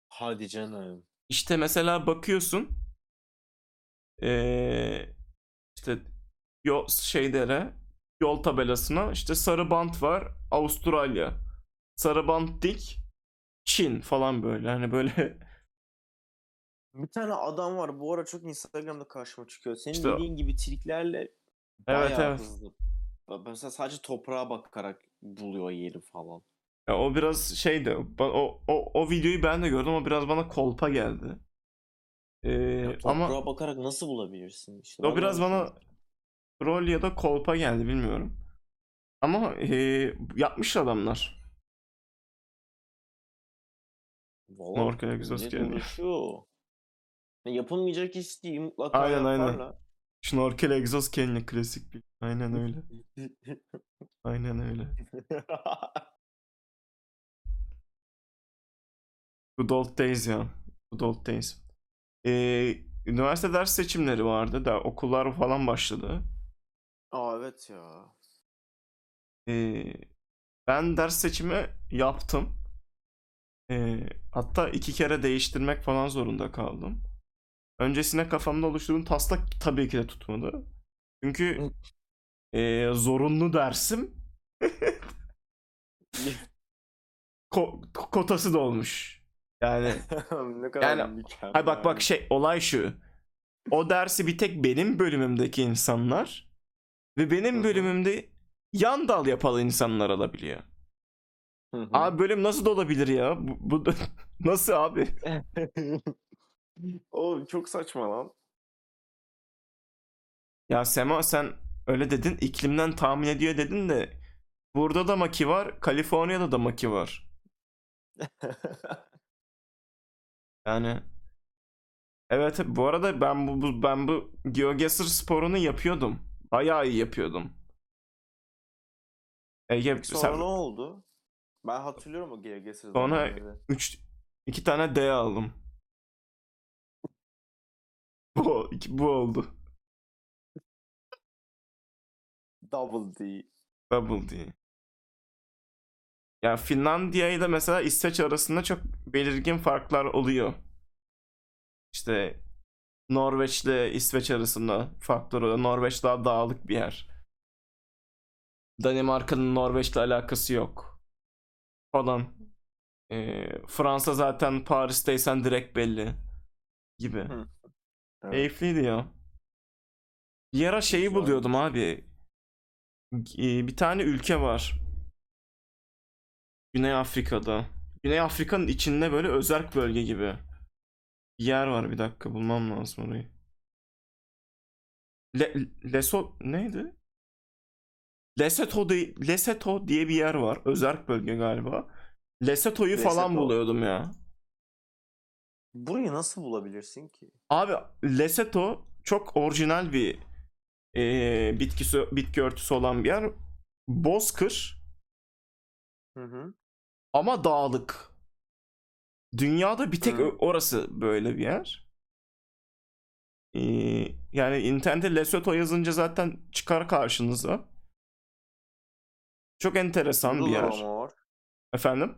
Hadi canım. İşte mesela bakıyorsun eee işte yol şeylere yol tabelasına işte sarı bant var Avustralya. Sarı bant dik Çin falan böyle hani böyle Bir tane adam var bu ara çok Instagram'da karşıma çıkıyor. Senin İşte o- dediğin gibi triklerle Evet, bayağı evet. hızlı. Ba- Mesela sadece toprağa bakarak buluyor yeri falan. Ya o biraz şeydi ba- o, o, o videoyu ben de gördüm ama biraz bana kolpa geldi. Eee, Ya toprağa ama bakarak nasıl bulabilirsin? İşte o ben de biraz onu bana düşünüyorum. troll ya da kolpa geldi bilmiyorum. Ama eee, yapmış adamlar. Vallahi Norkel egzoz millet uğraşıyor. Ya yapılmayacak iş değil mutlaka Aynen, aynen. yaparlar. Şnorkel egzoz Kenny klasik bir. Aynen öyle. Aynen öyle. Good old days ya. Good old days. Ee, üniversite ders seçimleri vardı da okullar falan başladı. Aa evet ya. Ee, ben ders seçimi yaptım. Ee, hatta iki kere değiştirmek falan zorunda kaldım. Öncesine kafamda oluşturduğum taslak tabii ki de tutmadı. Çünkü ee, zorunlu dersim ko- kotası dolmuş. Yani ne kadar Yani-. Hay bak bak şey olay şu. O dersi bir tek benim bölümümdeki insanlar ve benim bölümümde yan dal yapalı insanlar alabiliyor. Abi bölüm nasıl da olabilir ya? Bu, bu nasıl abi? O çok saçma lan. Ya Sema sen öyle dedin iklimden tahmin ediyor dedin de burada da maki var, Kaliforniya'da da maki var. Yani Evet bu arada ben bu, bu ben bu GeoGuessr sporunu yapıyordum. Bayağı iyi yapıyordum. Ege Sonra sen ne oldu? Ben hatırlıyorum o GeoGuessr Sonra- zamanları. 3 2 tane D aldım. Bu bu oldu. Double D. Double D. Ya Finlandiya ile mesela İsveç arasında çok belirgin farklar oluyor. İşte Norveç ile İsveç arasında farklar oluyor. Norveç daha dağlık bir yer. Danimarka'nın Norveç'le alakası yok. Falan. Ee, Fransa zaten Paris'teysen direkt belli. Gibi. Hı. Evet. Keyifliydi ya. Bir ara şeyi Güzel. buluyordum abi. Ee, Bir tane ülke var. Güney Afrika'da. Güney Afrika'nın içinde böyle özerk bölge gibi. Bir yer var bir dakika bulmam lazım orayı. Le Leso neydi? Lesotho, di- Lesotho diye bir yer var. Özerk bölge galiba. Lesotho'yu falan Lesotho. buluyordum ya. Burayı nasıl bulabilirsin ki? Abi Lesotho çok orijinal bir eee bitkisi bitki örtüsü olan bir yer. Bozkır Hı hı. ama dağlık. Dünyada bir tek Hı. orası böyle bir yer. Eee, yani internette Lesotho yazınca zaten çıkar karşınıza. Çok enteresan Burada bir yer. Roma var. Efendim?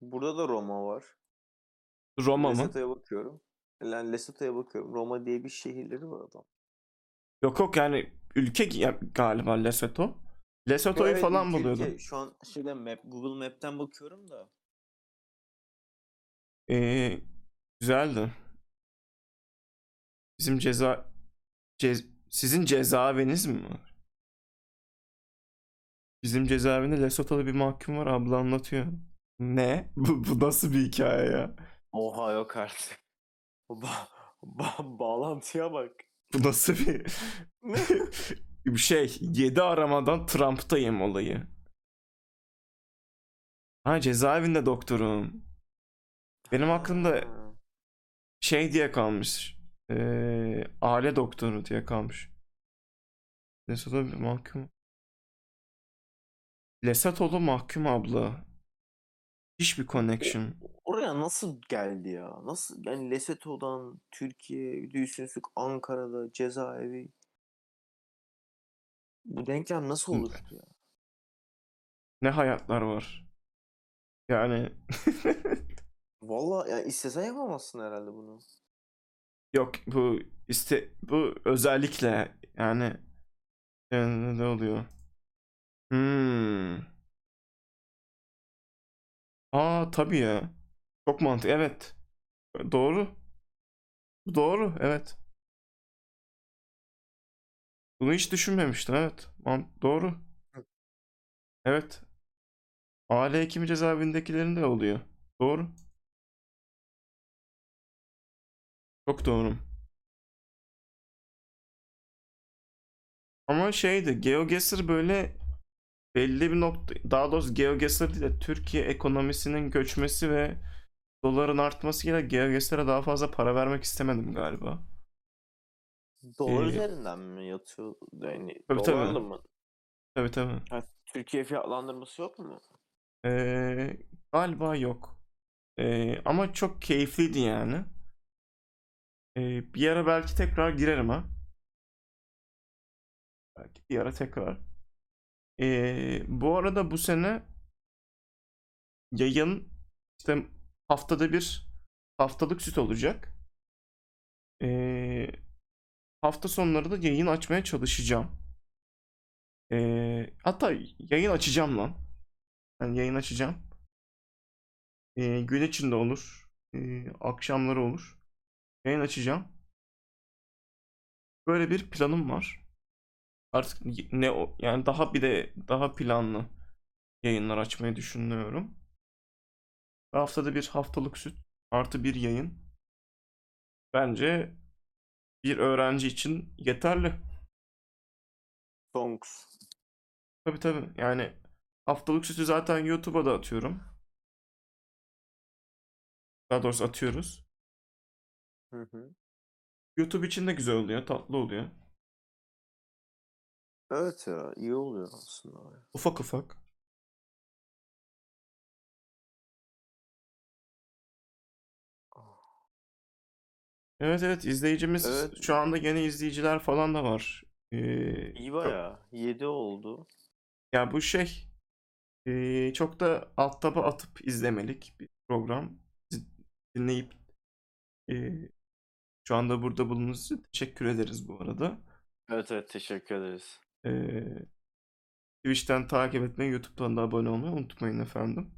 Burada da Roma var. Roma mı? Lesotho'ya bakıyorum. Yani Lesotho'ya bakıyorum. Roma diye bir şehirleri var adam. Yok yok yani ülke galiba Lesotho. Lesotho'yu Evet, falan ülke buluyordum. ülke. Şu an şeyden map, Google Map'ten bakıyorum da. Ee, güzeldi. Bizim ceza cez- sizin cezaeviniz mi var? Bizim cezaevinde Lesotho'da bir mahkum var abla anlatıyor. Ne? Bu, bu nasıl bir hikaye ya? Oha yok artık. Ba ba bağlantıya bak. Bu nasıl bir bir şey 7 aramadan Trump'tayım olayı. Ha cezaevinde doktorum. Benim aklımda şey diye kalmış. Ee, aile doktoru diye kalmış. Lesotho bir mahkum. Lesotho'lu mahkum abla. Hiçbir connection. Oraya nasıl geldi ya? Nasıl yani Lesotho'dan Türkiye, üstlük Ankara'da cezaevi. Bu denklem nasıl oluştu ya? Ne hayatlar var. Yani Vallahi ya istesen yapamazsın herhalde bunu. yok bu iste bu özellikle yani, yani ne oluyor? Hmm. Aa tabii ya. Çok mantıklı. Evet. Doğru. Doğru. Evet. Bunu hiç düşünmemiştim. Evet. Man- Doğru. Evet. Aile hekimi cezaevindekilerin de oluyor. Doğru. Çok doğru. Ama şeydi, GeoGuessr böyle belli bir nokta, daha doğrusu GeoGuessr de Türkiye ekonomisinin göçmesi ve doların artmasıyla GeoGuessr'a daha fazla para vermek istemedim galiba. Dolar Ee, üzerinden mi yatıyor? Yani Tabii, tabii. mı? Tabii tabii. Ha, Türkiye fiyatlandırması yok mu? Ee, galiba yok. Ee, ama çok keyifliydi yani. Ee, bir ara belki tekrar girerim ha. Belki bir ara tekrar. Ee, bu arada bu sene yayın işte haftada bir haftalık süt olacak. Ee, hafta sonları da yayın açmaya çalışacağım. Ee, hatta yayın açacağım lan. Yani yayın açacağım. Ee, gün içinde olur. Ee, akşamları olur. Yayın açacağım. Böyle bir planım var. Artık ne yani daha bir de daha planlı yayınlar açmayı düşünüyorum. Haftada bir haftalık süt artı bir yayın. Bence bir öğrenci için yeterli. Songs. Tabii tabii. Yani haftalık sütü zaten YouTube'a da atıyorum. Daha doğrusu atıyoruz. Hı hı. YouTube için de güzel oluyor, tatlı oluyor. Evet ya iyi oluyor aslında. Ufak ufak. Evet evet izleyicimiz Evet. şu anda yeni izleyiciler falan da var. Ee, İyi bayağı. 7 oldu. ya bu şey ee, çok da alt taba atıp izlemelik bir program. Bizi Dinleyip ee, şu anda burada bulunduğunuz için teşekkür ederiz bu arada. Evet evet teşekkür ederiz. Ee, Twitch'ten takip etmeyi, YouTube'dan da abone olmayı unutmayın efendim.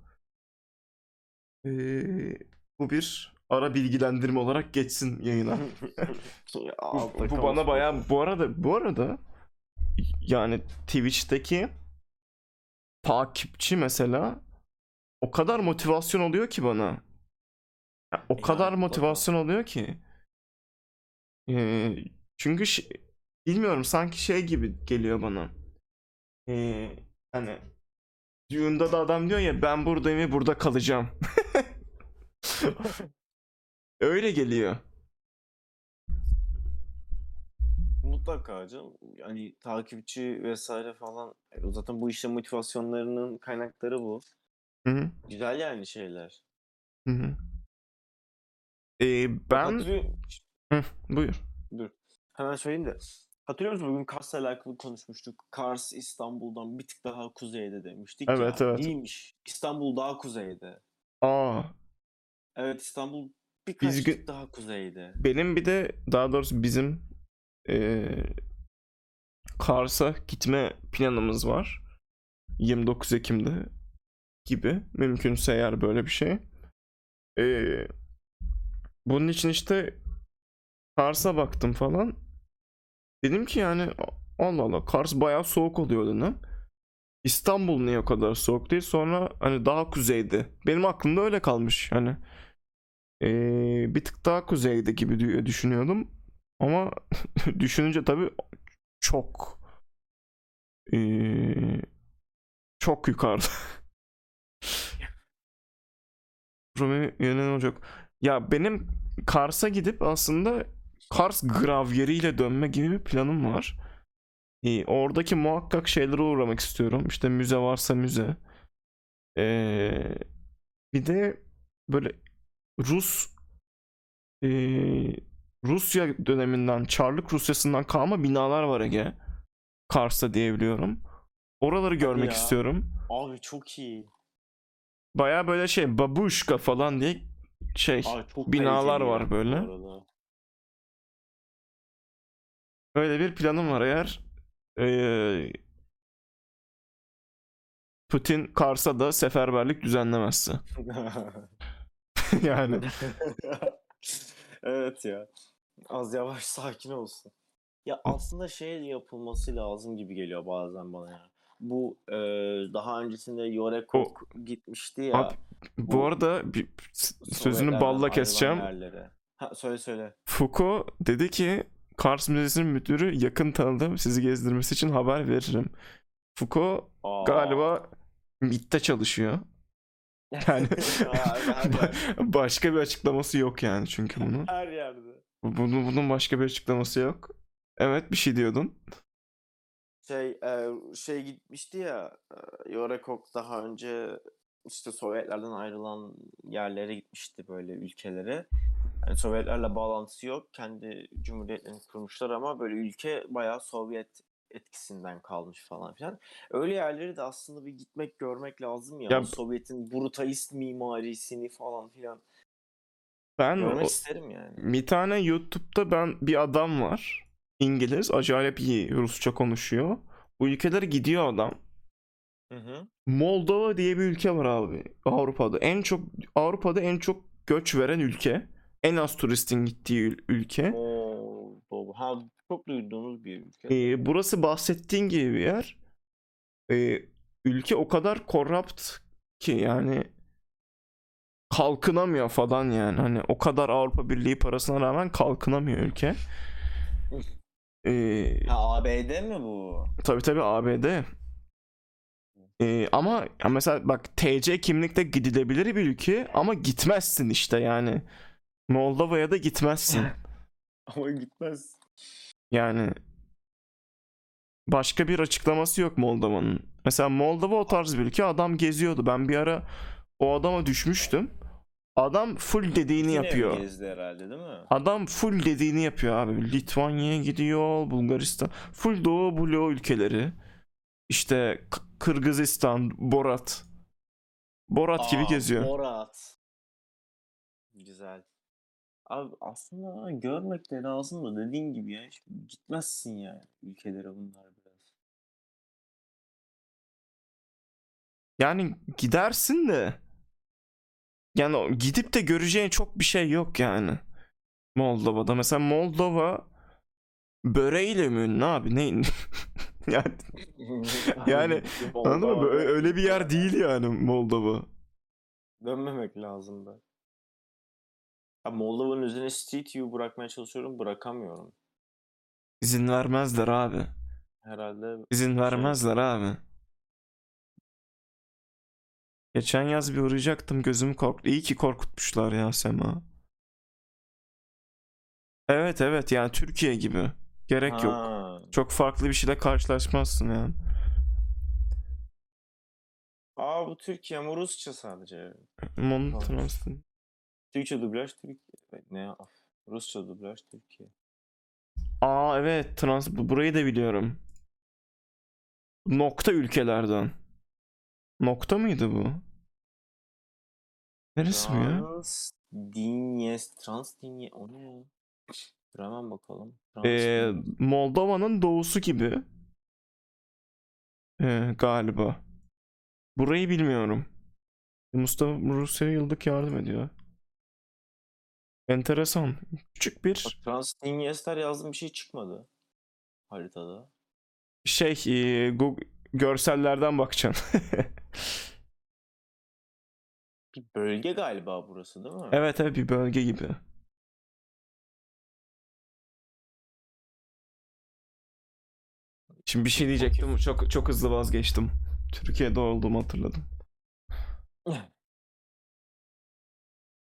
Ee, bu bir ara bilgilendirme olarak geçsin yayına. Bu, Altta bu bana bayağı bu arada bu arada yani Twitch'teki takipçi mesela o kadar motivasyon oluyor ki bana. Ya o Yani kadar mutlaka. motivasyon oluyor ki. Ee, çünkü şi- bilmiyorum sanki şey gibi geliyor bana. Ee, hani Dune'da da adam diyor ya ben buradayım ve burada kalacağım. Öyle geliyor. Mutlaka canım. Yani takipçi vesaire falan. Zaten bu işte motivasyonlarının kaynakları bu. Hı hı, Güzel yani şeyler. hı hı. Ee, ben Hatırlıyor... Hı, buyur. Dur. Hemen söyleyeyim de. Hatırlıyor musun bugün Kars'la alakalı konuşmuştuk. Kars İstanbul'dan bir tık daha kuzeyde demiştik Evet, ya. evet. İyiymiş. İstanbul daha kuzeyde. Aa, Evet İstanbul birkaç Biz tık daha kuzeyde. benim bir de daha doğrusu bizim ee, Kars'a gitme planımız var. 29 Ekim'de gibi. Mümkünse eğer böyle bir şey. Ee, bunun için işte Kars'a baktım falan. Dedim ki yani Allah Allah Kars bayağı soğuk oluyor dedim. İstanbul niye o kadar soğuk değil? Sonra hani daha kuzeyde. Benim aklımda öyle kalmış. Hani ee, bir tık daha kuzeyde gibi düşünüyordum. Ama düşününce tabii çok ee, çok yukarıda. Rumi yenen olacak. Ya benim Kars'a gidip aslında Kars gravyeriyle dönme gibi bir planım var. Ee, oradaki muhakkak şeylere uğramak istiyorum. İşte müze varsa müze. Ee, bir de böyle Rus ee, Rusya döneminden, Çarlık Rusyası'ndan kalma binalar var Ege. Kars'ta diyebiliyorum. Oraları görmek ya. istiyorum. Abi çok iyi. Baya böyle şey babuşka falan diye şey Abi binalar var böyle. Böyle bir planım var eğer Putin Kars'a da seferberlik düzenlemezse. yani evet ya. Az yavaş sakin olsun. Ya aslında şey yapılması lazım gibi geliyor bazen bana ya. Bu e, daha öncesinde Yorekok gitmişti ya. Abi, bu bu arada bir sözünü balla keseceğim. yerlere. Ha söyle söyle. Foucault dedi ki Kars Müzesi'nin müdürü yakın tanıdığım sizi gezdirmesi için haber veririm. Foucault Aa. galiba MIT'te çalışıyor. Yani başka bir açıklaması yok yani çünkü bunun. Her yerde. Bunun, bunun başka bir açıklaması yok. Evet bir şey diyordun. Şey e, şey gitmişti ya e, Yorekok daha önce işte Sovyetlerden ayrılan yerlere gitmişti böyle ülkelere. Yani Sovyetlerle bağlantısı yok. Kendi cumhuriyetlerini kurmuşlar ama böyle ülke bayağı Sovyet etkisinden kalmış falan filan. Öyle yerleri de aslında bir gitmek görmek lazım ya. Ya- Sovyet'in brutalist mimarisini falan filan. Ben Görmek o- isterim yani. bir tane YouTube'da ben bir adam var. İngiliz. Acayip iyi Rusça konuşuyor. Bu ülkelere gidiyor adam. Hı hı. Moldova diye bir ülke var abi. Avrupa'da. En çok Avrupa'da en çok göç veren ülke. En az turistin gittiği ül- ülke. Oo. Ha çok duyduğunuz bir ülke. Ee, burası bahsettiğin gibi bir yer. Ee, ülke o kadar corrupt ki yani kalkınamıyor falan yani. Hani o kadar Avrupa Birliği parasına rağmen kalkınamıyor ülke. Ee, Ha ABD mi bu? tabii tabii ABD. Ee, ama ya mesela bak TC kimlikte gidilebilir bir ülke ama gitmezsin işte yani. Moldova'ya da gitmezsin. Ama gitmez. Yani başka bir açıklaması yok Moldova'nın. Mesela Moldova o tarz bir ülke adam geziyordu. Ben bir ara o adama düşmüştüm. Adam full dediğini Yine yapıyor. gezdi herhalde değil mi? Adam full dediğini yapıyor abi. Litvanya'ya gidiyor, Bulgaristan. Full Doğu bloğu ülkeleri. İşte K- Kırgızistan, Borat. Borat gibi Aa, geziyor. Borat. Güzel. Abi aslında görmek de lazım da dediğin gibi ya. Gitmezsin yani ülkelere bunlar biraz. Yani gidersin de yani o- gidip de göreceğin çok bir şey yok yani. Moldova'da. Mesela Moldova böreğiyle mi ünlü abi? Ne? yani Yani, anladın mı? Böyle- Öyle bir yer değil yani Moldova. Dönmemek lazım da. Ya Moldova'nın üzerine Street View bırakmaya çalışıyorum. Bırakamıyorum. İzin vermezler abi. Herhalde İzin vermezler abi. Geçen yaz bir uğrayacaktım gözüm korktu. İyi ki korkutmuşlar ya Sema. Evet evet yani Türkiye gibi. Gerek yok. Ha. Çok farklı bir şeyle karşılaşmazsın yani. Aa bu Türkiye ama Rusça sadece. Mon Tamam. Trans'ın- Türkçe dublaj Türkiye. Ne? Rusça dublaj Türkiye. Aa evet trans bu- burayı da biliyorum. Nokta ülkelerden. Nokta mıydı bu? Neresi bu ya? Trans Dinyes Trans Dinye o ne ya? Hemen bakalım. Trans Ee, Moldova'nın doğusu gibi. Ee, galiba. Burayı bilmiyorum. Mustafa Rusya'ya yıllık yardım ediyor. Enteresan. Küçük bir Trans Dinyesler yazdım bir şey çıkmadı haritada. şey e, Google görsellerden bakacaksın. Bir bölge galiba burası değil mi? evet evet bir bölge gibi. Şimdi bir şey diyecektim. Çok çok hızlı vazgeçtim. Türkiye'de olduğumu hatırladım.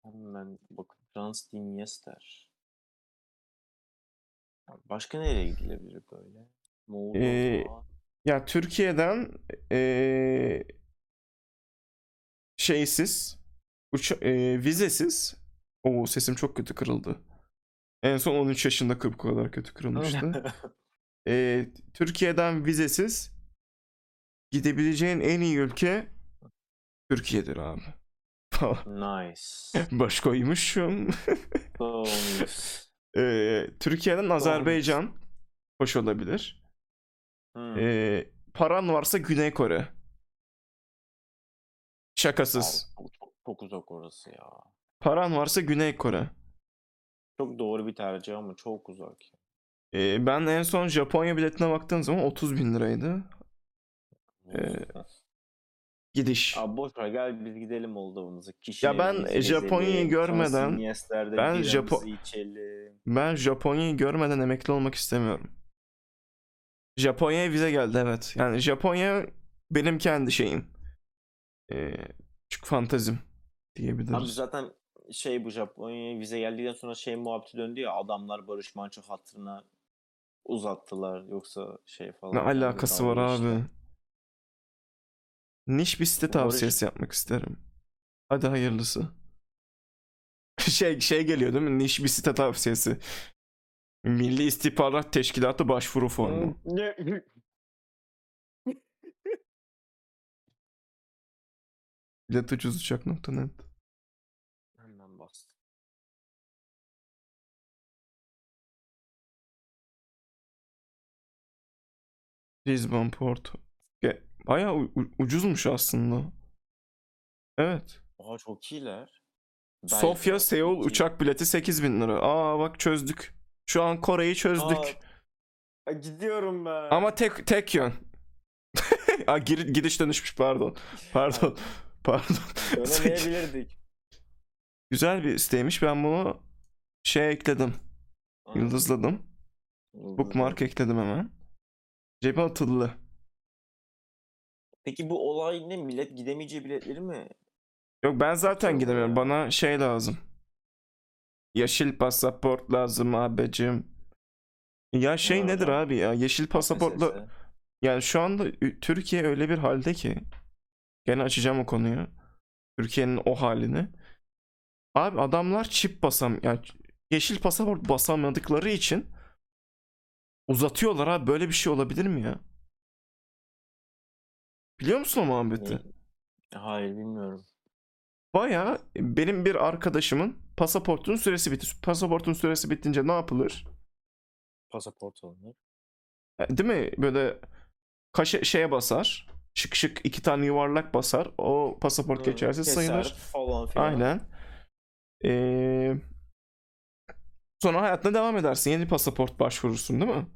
Hemen bakın Franz Diniyester. Başka nereye gidilebilir böyle? Moldova. Ee, Ya Türkiye'den eee, şeysiz, uça- eee, vizesiz. Oo sesim çok kötü kırıldı. En son 13 yaşında bu kadar kötü kırılmıştı. Eee, Türkiye'den vizesiz gidebileceğin en iyi ülke Türkiye'dir abi. nice. Baş koymuşum. Eee, Türkiye'den Azerbaycan hoş olabilir. Hmm. Eee, paran varsa Güney Kore. Şakasız. Abi, çok, çok uzak orası ya. Paran varsa Güney Kore. Çok doğru bir tercih ama çok uzak. Ee, ben en son Japonya biletine baktığım zaman 30 bin liraydı. Gidiş. Abi boş ver gel biz gidelim Moldova'mıza. Ya ben Japonya'yı görmeden- ben ben Japo- Japo içelim. Ben Japonya'yı görmeden emekli olmak istemiyorum. Japonya'ya vize geldi evet. Yani Japonya benim kendi şeyim. Ee, küçük fantazim Abi diyebiliriz. zaten şey bu Japonya'ya vize geldikten sonra şey muhabbeti döndü ya adamlar Barış Manço hatırına uzattılar yoksa şey falan. Ne alakası var dalga abi? Niş bir site tavsiyesi yapmak isterim. Hadi hayırlısı. Şey şey geliyor değil mi? Niş bir site tavsiyesi. Milli İstihbarat Teşkilatı başvuru formu. Ne? Biletucuzuçak.net Hemen bastım. Lisbon Porto. Ge- Bayağı u- ucuzmuş aslında. Evet. Aa çok iyiler. Sofya Seul uçak bileti 8000 lira. Aa bak çözdük. Şu an Kore'yi çözdük. Aa, gidiyorum ben. Ama tek tek yön. Aa, gir- gidiş dönüşmüş pardon. Pardon. Pardon. Dönemeyebilirdik. Güzel bir siteymiş. Ben bunu şey ekledim. Aa, Yıldızladım. Bookmark ekledim hemen. Cebe atıldı. Peki bu olay ne? Millet gidemeyeceği biletleri mi? Yok ben zaten gidemiyorum. Bana şey lazım. Yeşil pasaport lazım abicim. Ya şey Ha, nedir abi ya? Yeşil pasaportla KPSS. yani şu anda Ü- Türkiye öyle bir halde ki gene açacağım o konuyu. Türkiye'nin o halini. Abi adamlar çip basam yani yeşil pasaport basamadıkları için uzatıyorlar abi. Böyle bir şey olabilir mi ya? Biliyor musun o muhabbeti? Hayır bilmiyorum. Baya benim bir arkadaşımın pasaportunun süresi bitti. Pasaportun süresi bittince ne yapılır? Pasaport alınır. E, Değil mi? Böyle kaşe şeye basar. Şık şık iki tane yuvarlak basar. O pasaport Hı, geçersiz keser sayılır. Falan filan. Aynen. Ee, sonra hayatına devam edersin. Yeni pasaport başvurursun değil mi?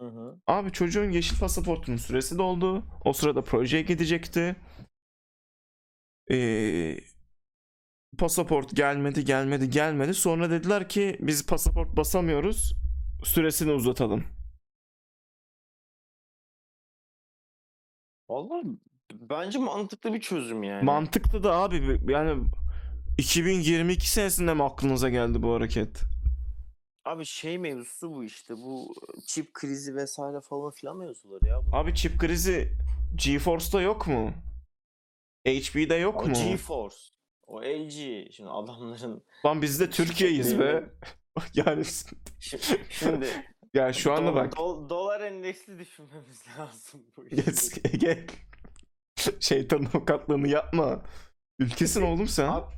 Hı hı. Abi çocuğun yeşil pasaportunun süresi doldu. O sırada projeye gidecekti. Ee, pasaport gelmedi, gelmedi, gelmedi. Sonra dediler ki biz pasaport basamıyoruz. Süresini uzatalım. Vallahi bence mantıklı bir çözüm yani. Mantıklı da abi yani 2022 senesinde mi aklınıza geldi bu hareket? Abi şey mevzusu bu işte. Bu çip krizi vesaire falan filan mevzuları ya. bunlar. Abi çip krizi GeForce'da yok mu? HP'de yok O mu? GeForce. O LG. Şimdi adamların Lan biz de Türkiye'yiz be. yani Şi- şimdi ya şu anda bak dol- dolar endeksli düşünmemiz lazım bu işi. Yes, Ege. Şeytan avukatlığını yapma. Ülkesin oğlum sen. At,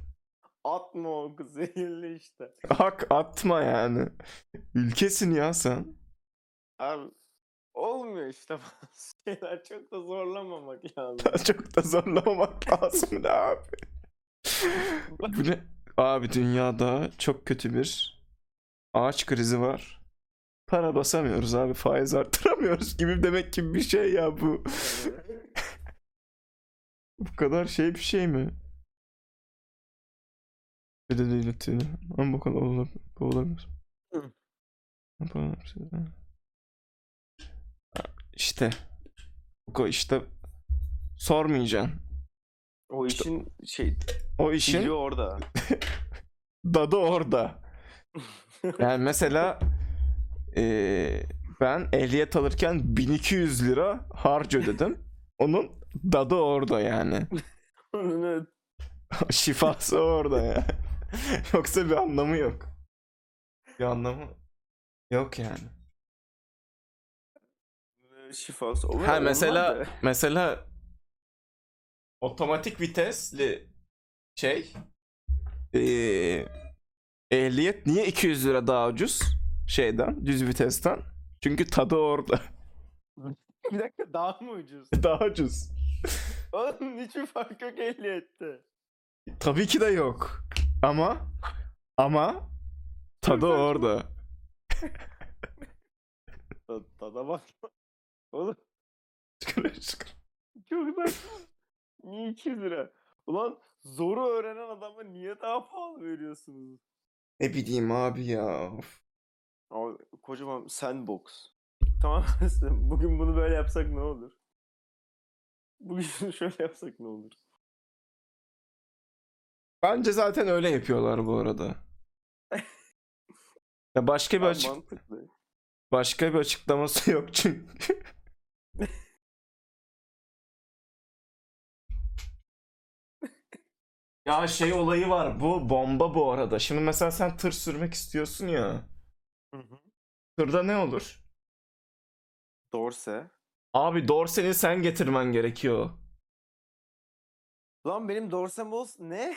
atma o kız zehirli işte. Hak atma yani. Ülkesin ya sen. Abi olmuyor işte bazı şeyler çok da zorlamamak lazım. Çok da zorlamamak lazım da abi. Bu ne? Abi dünyada çok kötü bir ağaç krizi var. Para basamıyoruz abi. Faiz arttıramıyoruz gibi demek gibi bir şey ya bu. Bu kadar şey bir şey mi? Bir de devleti. Ama bu kadar olabilir. Bu olabilir. Hı. Yapalım size. İşte. Bu işte sormayacaksın. o işin şey O işin siri orada. dadı orada. Yani mesela eee, ben ehliyet alırken 1200 lira harç ödedim. Onun dadı orada yani. Evet. Şifası orada ya. Yoksa bir anlamı yok. Bir anlamı yok yani. Şifası. O Ha mesela mesela otomatik vitesli şey eee, ehliyet niye 200 lira daha ucuz şeyden düz vitesten? Çünkü tadı orada. Bir dakika daha mı ucuz? daha ucuz. Oğlum hiçbir fark yok ehliyette. Tabii ki de yok. Ama ama tadı orada. Ta- Tada bak. Oğlum Şükür, şükür. çok saçma. Niye 200 lira? Ulan zoru öğrenen adama niye daha pahalı veriyorsunuz? Ne bileyim abi ya. Of. Ama kocaman sandbox. Tamam? Bugün bunu böyle yapsak ne olur? Bugün şöyle yapsak ne olur? Bence zaten öyle yapıyorlar bu arada. Ya başka bir açık mantıklı. başka bir açıklaması yok çünkü. Ya şey olayı var. Bu bomba bu arada. Şimdi mesela sen tır sürmek istiyorsun ya. Hı hı. Tırda ne olur? Dorse. Abi dorsenin sen getirmen gerekiyor. Lan benim dorsem olsun. Ne?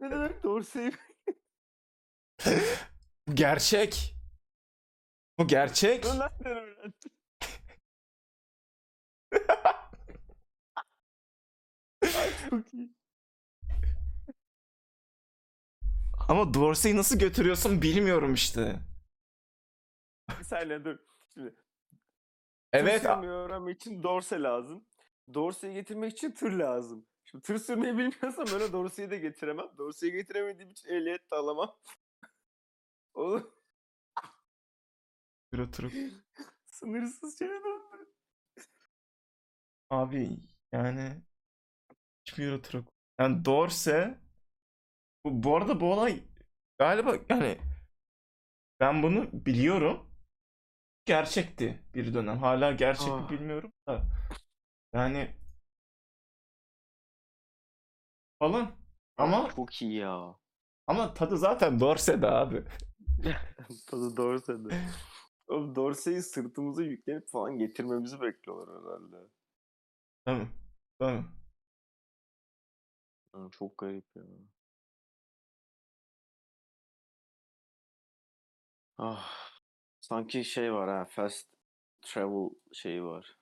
ne demek dorseyi? Gerçek. Bu gerçek. Öğrendin. Ay çok iyi. Ama dorseyi nasıl götürüyorsun bilmiyorum işte. Bir saniye dur. Şimdi Evet. öğrenmek için dorse lazım. Dorseyi getirmek için tır lazım. Şimdi tır sürmeyi bilmiyorsam öyle dorseyi de getiremem. Dorseyi getiremediğim için ehliyet de alamam. Oğlum Tırı tırı. sınırsız şeye döndü. Abi yani hiçbir tırı. Yani dorse bu, bu arada bu olay galiba yani ben bunu biliyorum. Gerçekti bir dönem. Hala gerçek mi Ah. bilmiyorum da. Yani falan. Ama Çok iyi ya. ama tadı zaten dorse'de abi. Tadı Dorse'de. Oğlum Dorse'yi sırtımıza yüklenip falan getirmemizi bekliyorlar herhalde. Değil mi? Hı, çok garip ya. Ah, sanki şey var ha, fast travel şeyi var.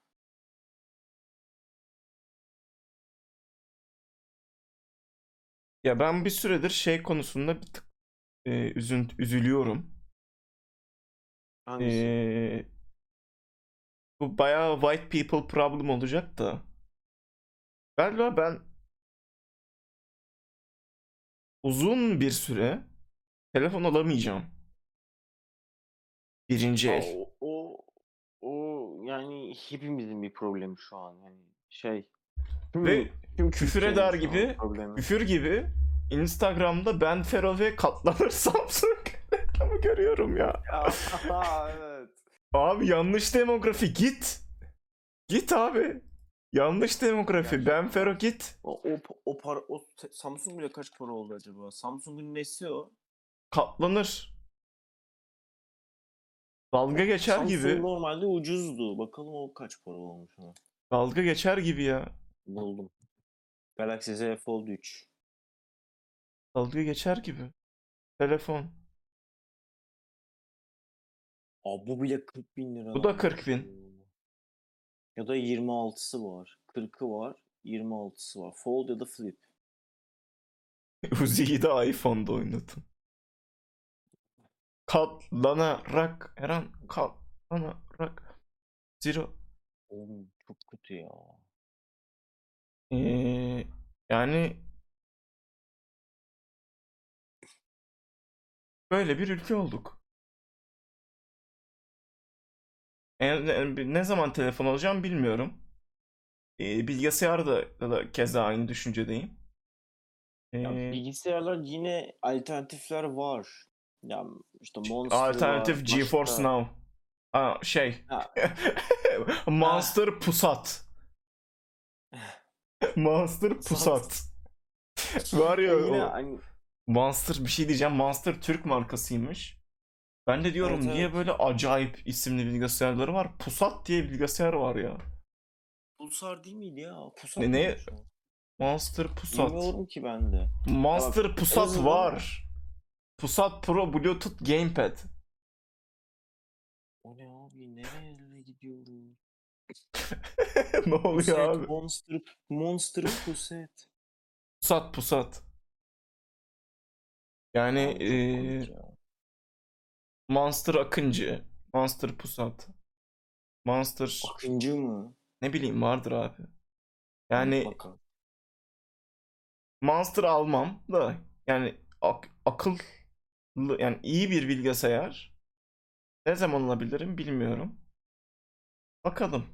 Ya ben bir süredir şey konusunda bir tık e, üzün, üzülüyorum. Hangisi? Ee, bu bayağı white people problem olacak da. Galiba ben uzun bir süre telefon alamayacağım. Birinci el. o, o, o yani hepimizin bir problemi şu an. Yani şey. Ve tüm küfür Türkiye'nin eder şu an gibi problemi. küfür gibi Instagram'da Ben Fero ve Katlanır Samsung reklamı görüyorum ya. Ya, evet. Abi yanlış demografi git. Git abi. Yanlış demografi. Gerçekten. Ben Fero git. O, o, o para, o Samsung bile kaç para oldu acaba? Samsung'un nesi o? Katlanır. Dalga geçer Samsung gibi. normalde ucuzdu. Bakalım o kaç para olmuş ona. Dalga geçer gibi ya. Buldum. Galaxy Z Fold 3. Dalga geçer gibi. Telefon. Aa, bu bile 40 bin lira. Bu da 40 bin. Ya da 26'sı var. 40'ı var. 26'sı var. Fold ya da Flip. Uzi'yi de iPhone'da oynatın. Katlanarak. Eren katlanarak. Zero. Oğlum çok kötü ya. Ee, yani böyle bir ülke olduk. En- ne zaman telefon alacağım bilmiyorum. Ee, bilgisayarda da, da keza aynı düşüncedeyim. Ya Ee, bilgisayarlar yine alternatifler var. Ya işte Monster alternatif var, GeForce başka- Now. Aa, şey. Ha. Monster Pusat. Monster Pusat. Var ya Ya yine o- hani Monster bir şey diyeceğim. Monster Türk markasıymış. Ben de diyorum Evet, niye evet. böyle acayip isimli bilgisayarları var? Pusat diye bilgisayar var ya. Pulsar değil miydi ya? Pusat Ne- ne-? Monster Pusat. Bilmiyorum ki ben de. Monster bak, Pusat Ezra- var. Pusat Pro Bluetooth Gamepad. O ne abi? Nereye gidiyoruz? ne oluyor Puset, abi? Monster, Monster Puset. Pusat Pusat. Yani ya. Monster Akıncı. Monster Pusat. Monster Akıncı mı? ne bileyim vardır abi. Yani Bakalım. Monster almam da yani ak- akıllı yani iyi bir bilgisayar ne zaman alabilirim bilmiyorum. Bakalım.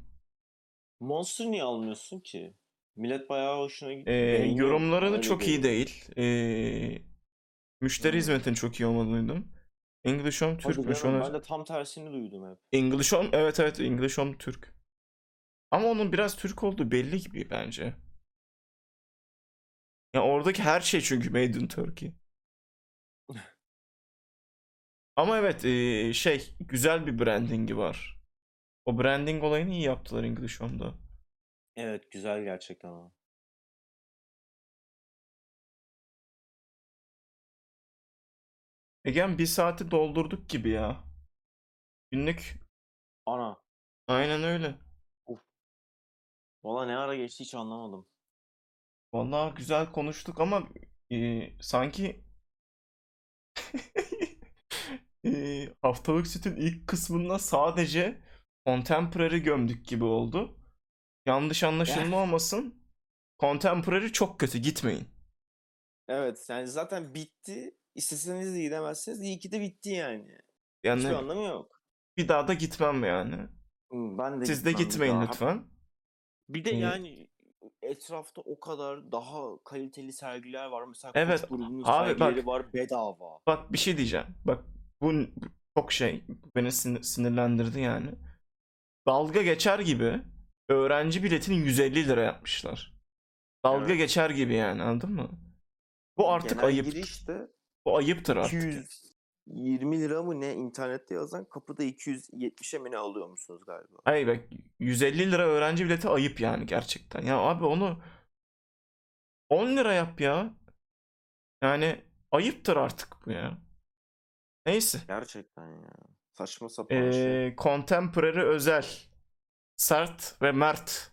Monster niye almıyorsun ki? Millet bayağı hoşuna gitti. Ee, yorumlarını çok iyi değil. Ee, müşteri hizmetinin çok iyi olmadığını duydum. English Home Türkmüş. Ona... ben de tam tersini duydum hep. English Home evet evet English Home Türk. Ama onun biraz Türk olduğu belli gibi bence. Ya oradaki her şey çünkü Made in Turkey. Ama evet ee, şey güzel bir brandingi var. O branding olayını iyi yaptılar English Home'da. Evet güzel gerçekten ama. Egen bir saati doldurduk gibi ya. Günlük Ana. aynen öyle. Valla ne ara geçti hiç anlamadım. Vallahi güzel konuştuk ama e, sanki e, haftalık sütün ilk kısmında sadece contemporary gömdük gibi oldu. Yanlış anlaşılma olmasın. Contemporary çok kötü gitmeyin. Evet yani zaten bitti. İsteseniz de gidemezsiniz. İyi ki de bitti yani. Yani Hiçbir anlamı yok. bir daha da gitmem yani. Ben de Siz de gitmeyin daha. lütfen. Bir de yani etrafta o kadar daha kaliteli sergiler var. Mesela Evet, grubunun abi bak- sergileri var bedava. Bak bir şey diyeceğim. Bak bu çok şey beni sinir- sinirlendirdi yani. Dalga geçer gibi öğrenci biletini 150 lira yapmışlar. Dalga Evet. geçer gibi yani anladın mı? Bu artık Genel ayıp. girişte Bu ayıptır artık. 220 lira mı ne internette yazan kapıda 270'e mi ne alıyormuşsunuz galiba. Hayır bak 150 lira öğrenci bileti ayıp yani gerçekten. Ya abi onu 10 lira yap ya. Yani ayıptır artık bu ya. Neyse. Gerçekten ya. Saçma sapan şey. Ee, contemporary özel. Sert ve mert.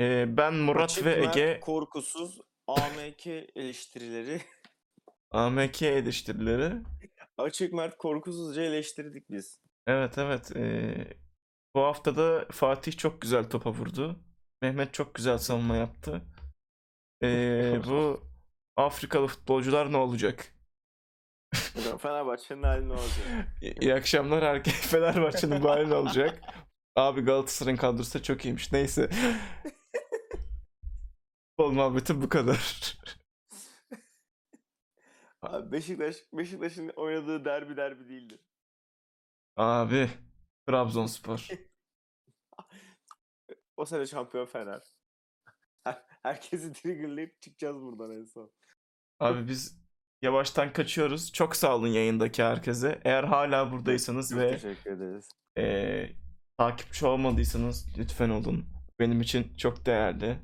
Ee, ben Murat Açık, ve Ege korkusuz AMK eleştirileri. AMK eleştirileri. Açık mert korkusuzca eleştirdik biz. Evet evet. ee, bu haftada Fatih çok güzel topa vurdu. Mehmet çok güzel savunma yaptı. Ee, bu Afrikalı futbolcular ne olacak? Fenerbahçe'nin hali ne olacak? İyi iyi akşamlar herkes. Fenerbahçe'nin bu hali ne olacak? Abi Galatasaray'ın kadrosu da çok iyiymiş. Neyse. Futbol muhabbeti bu kadar. Abi Beşiktaş, Beşiktaş'ın oynadığı derbi derbi değildir. Abi Trabzonspor. O sene şampiyon Fener. Her- Herkesi triggerlayıp çıkacağız buradan en son. Abi biz yavaştan kaçıyoruz. Çok sağ olun yayındaki herkese. Eğer hala buradaysanız ve teşekkür ederiz. eee, takipçi olmadıysanız lütfen olun. Benim için çok değerli.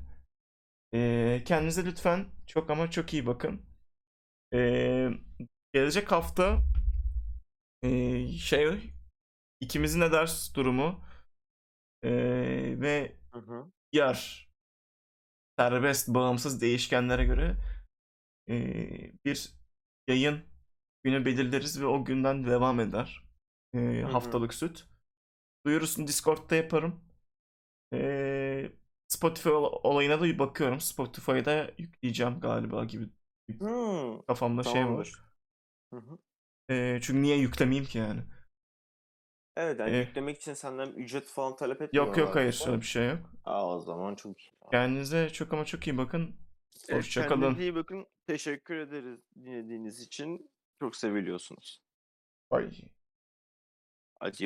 Eee, kendinize lütfen çok ama çok iyi bakın. Eee, gelecek hafta eee, şey ikimizin de ders durumu eee, ve Hı hı. diğer serbest bağımsız değişkenlere göre eee, bir yayın günü belirleriz ve o günden devam eder. Hı. haftalık süt. Duyurusunu Discord'da yaparım. Eee, Spotify ol- olayına da bir bakıyorum. Spotify'da yükleyeceğim galiba gibi Hmm, kafamda şey tamamdır. var. Hı hı. Eee, çünkü niye yüklemeyeyim ki yani? Evet yani Eh. yüklemek için senden ücret falan talep etmiyorlar. Yok yok hayır öyle bir şey yok. Aa, o zaman çok iyi. Kendinize çok ama çok iyi bakın. Hoşçakalın. Kendinize iyi bakın. Teşekkür ederiz dinlediğiniz için. Çok seviliyorsunuz. Bye.